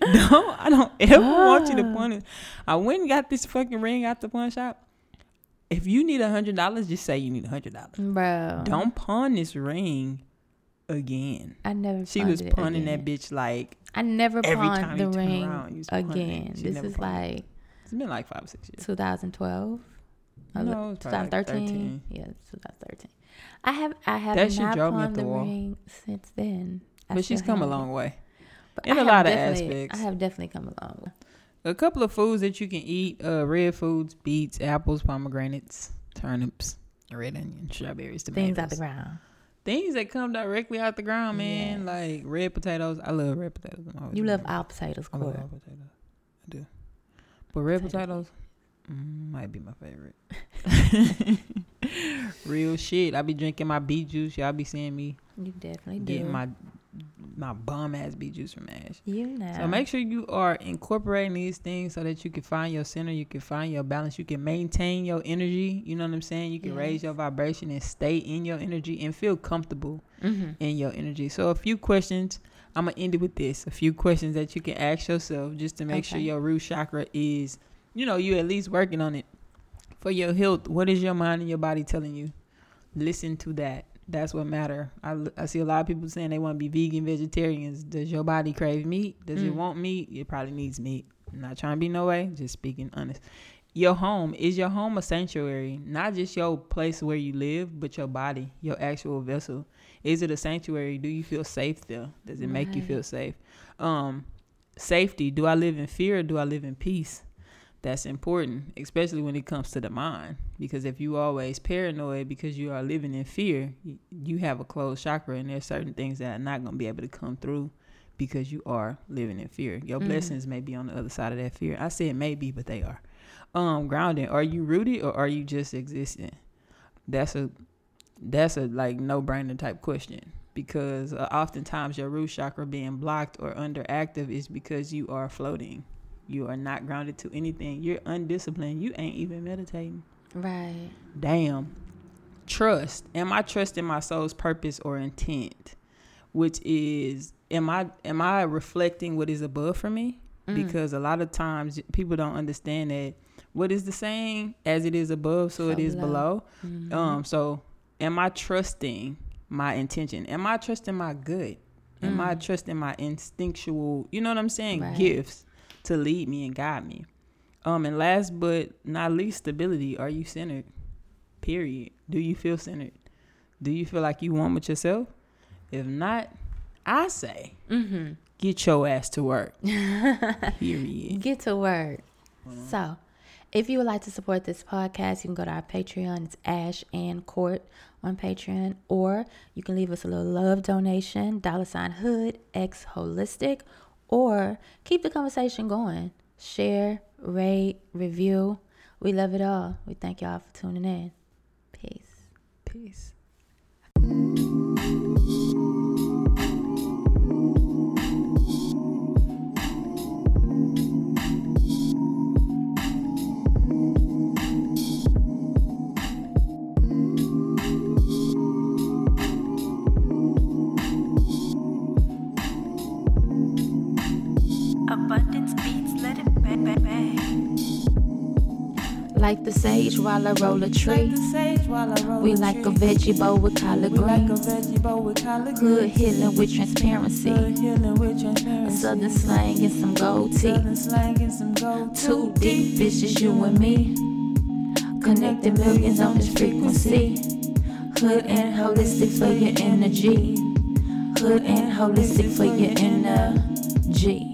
don't. I don't ever want you to Ah. pawn it. I went and got this fucking ring out the pawn shop. If you need a hundred dollars, just say you need a hundred dollars. bro. Don't pawn this ring again. I never. She was punning that bitch like I never every pawned time the you turn ring around, again. This is pawned it. like it's been like five or six years. 2012. No, it was probably like 2013. Yeah, 2013. I have I have That not pawned the the ring since then. I But she's come a long way. But in I a lot of aspects. I have definitely come a long way. A couple of foods that you can eat: uh, red foods, beets, apples, pomegranates, turnips, red onion, strawberries, tomatoes. Things out the ground. Things that come directly out the ground, man. Yes. Like red potatoes. I love red potatoes. You love all potatoes, I love all potatoes. I do. But red Potatoes. potatoes mm, might be my favorite. *laughs* Real shit. I be drinking my beet juice. Y'all be seeing me You definitely do. getting my my bum ass beet juice from Ash. you know. So make sure you are incorporating these things so that you can find your center, you can find your balance, you can maintain your energy. You know what I'm saying? You can raise your vibration and stay in your energy and feel comfortable hmm in your energy. So a few questions. I'm gonna end it with this. A few questions that you can ask yourself just to make sure your root chakra is, you know, you at least working on it for your health. What is your mind and your body telling you? Listen to that. That's what matter. I, I see a lot of people saying they want to be vegan, vegetarians. Does your body crave meat? Does it Mm. want meat? It probably needs meat. I'm not trying to be no way. Just speaking honest. Your home is your home a sanctuary, not just your place where you live, but your body, your actual vessel. Is it a sanctuary? Do you feel safe there? Does it make you feel safe? Um, safety. Do I live in fear or do I live in peace? That's important, especially when it comes to the mind. Because if you always paranoid because you are living in fear, you have a closed chakra, and there's certain things that are not going to be able to come through because you are living in fear. Your Mhm. blessings may be on the other side of that fear. I said maybe, but they are. Um, grounding. Are you rooted or are you just existing? That's a that's a like no brainer type question because uh, oftentimes your root chakra being blocked or underactive is because you are floating. You are not grounded to anything. You're undisciplined. You ain't even meditating. Right. Damn. Trust. Am I trusting my soul's purpose or intent? Which is am I am I reflecting what is above for me? Mm. Because a lot of times people don't understand that what is the saying as it is above so, So it is below. below. Mhm. Um, so am I trusting my intention? Am I trusting my good? Am I Mm. trusting my instinctual, you know what I'm saying, Right. gifts to lead me and guide me? Um, and last but not least, stability. Are you centered? Period. Do you feel centered? Do you feel like you want with yourself? If not, I say Mhm. get your ass to work. *laughs* Period. Get to work. Uh-huh. So, if you would like to support this podcast, you can go to our Patreon. It's Ash and Court on Patreon, or you can leave us a little love donation, dollar sign Hood X Holistic, or keep the conversation going. Share, rate, review. We love it all. We thank y'all for tuning in. Peace. Peace. Like the sage while I roll a tree. We like a veggie bowl with collard greens. Hood healing with transparency. A southern slang and some gold teeth. Too deep, it's just you and me. Connecting millions on this frequency. Hood and holistic for your energy. Hood and holistic for your energy.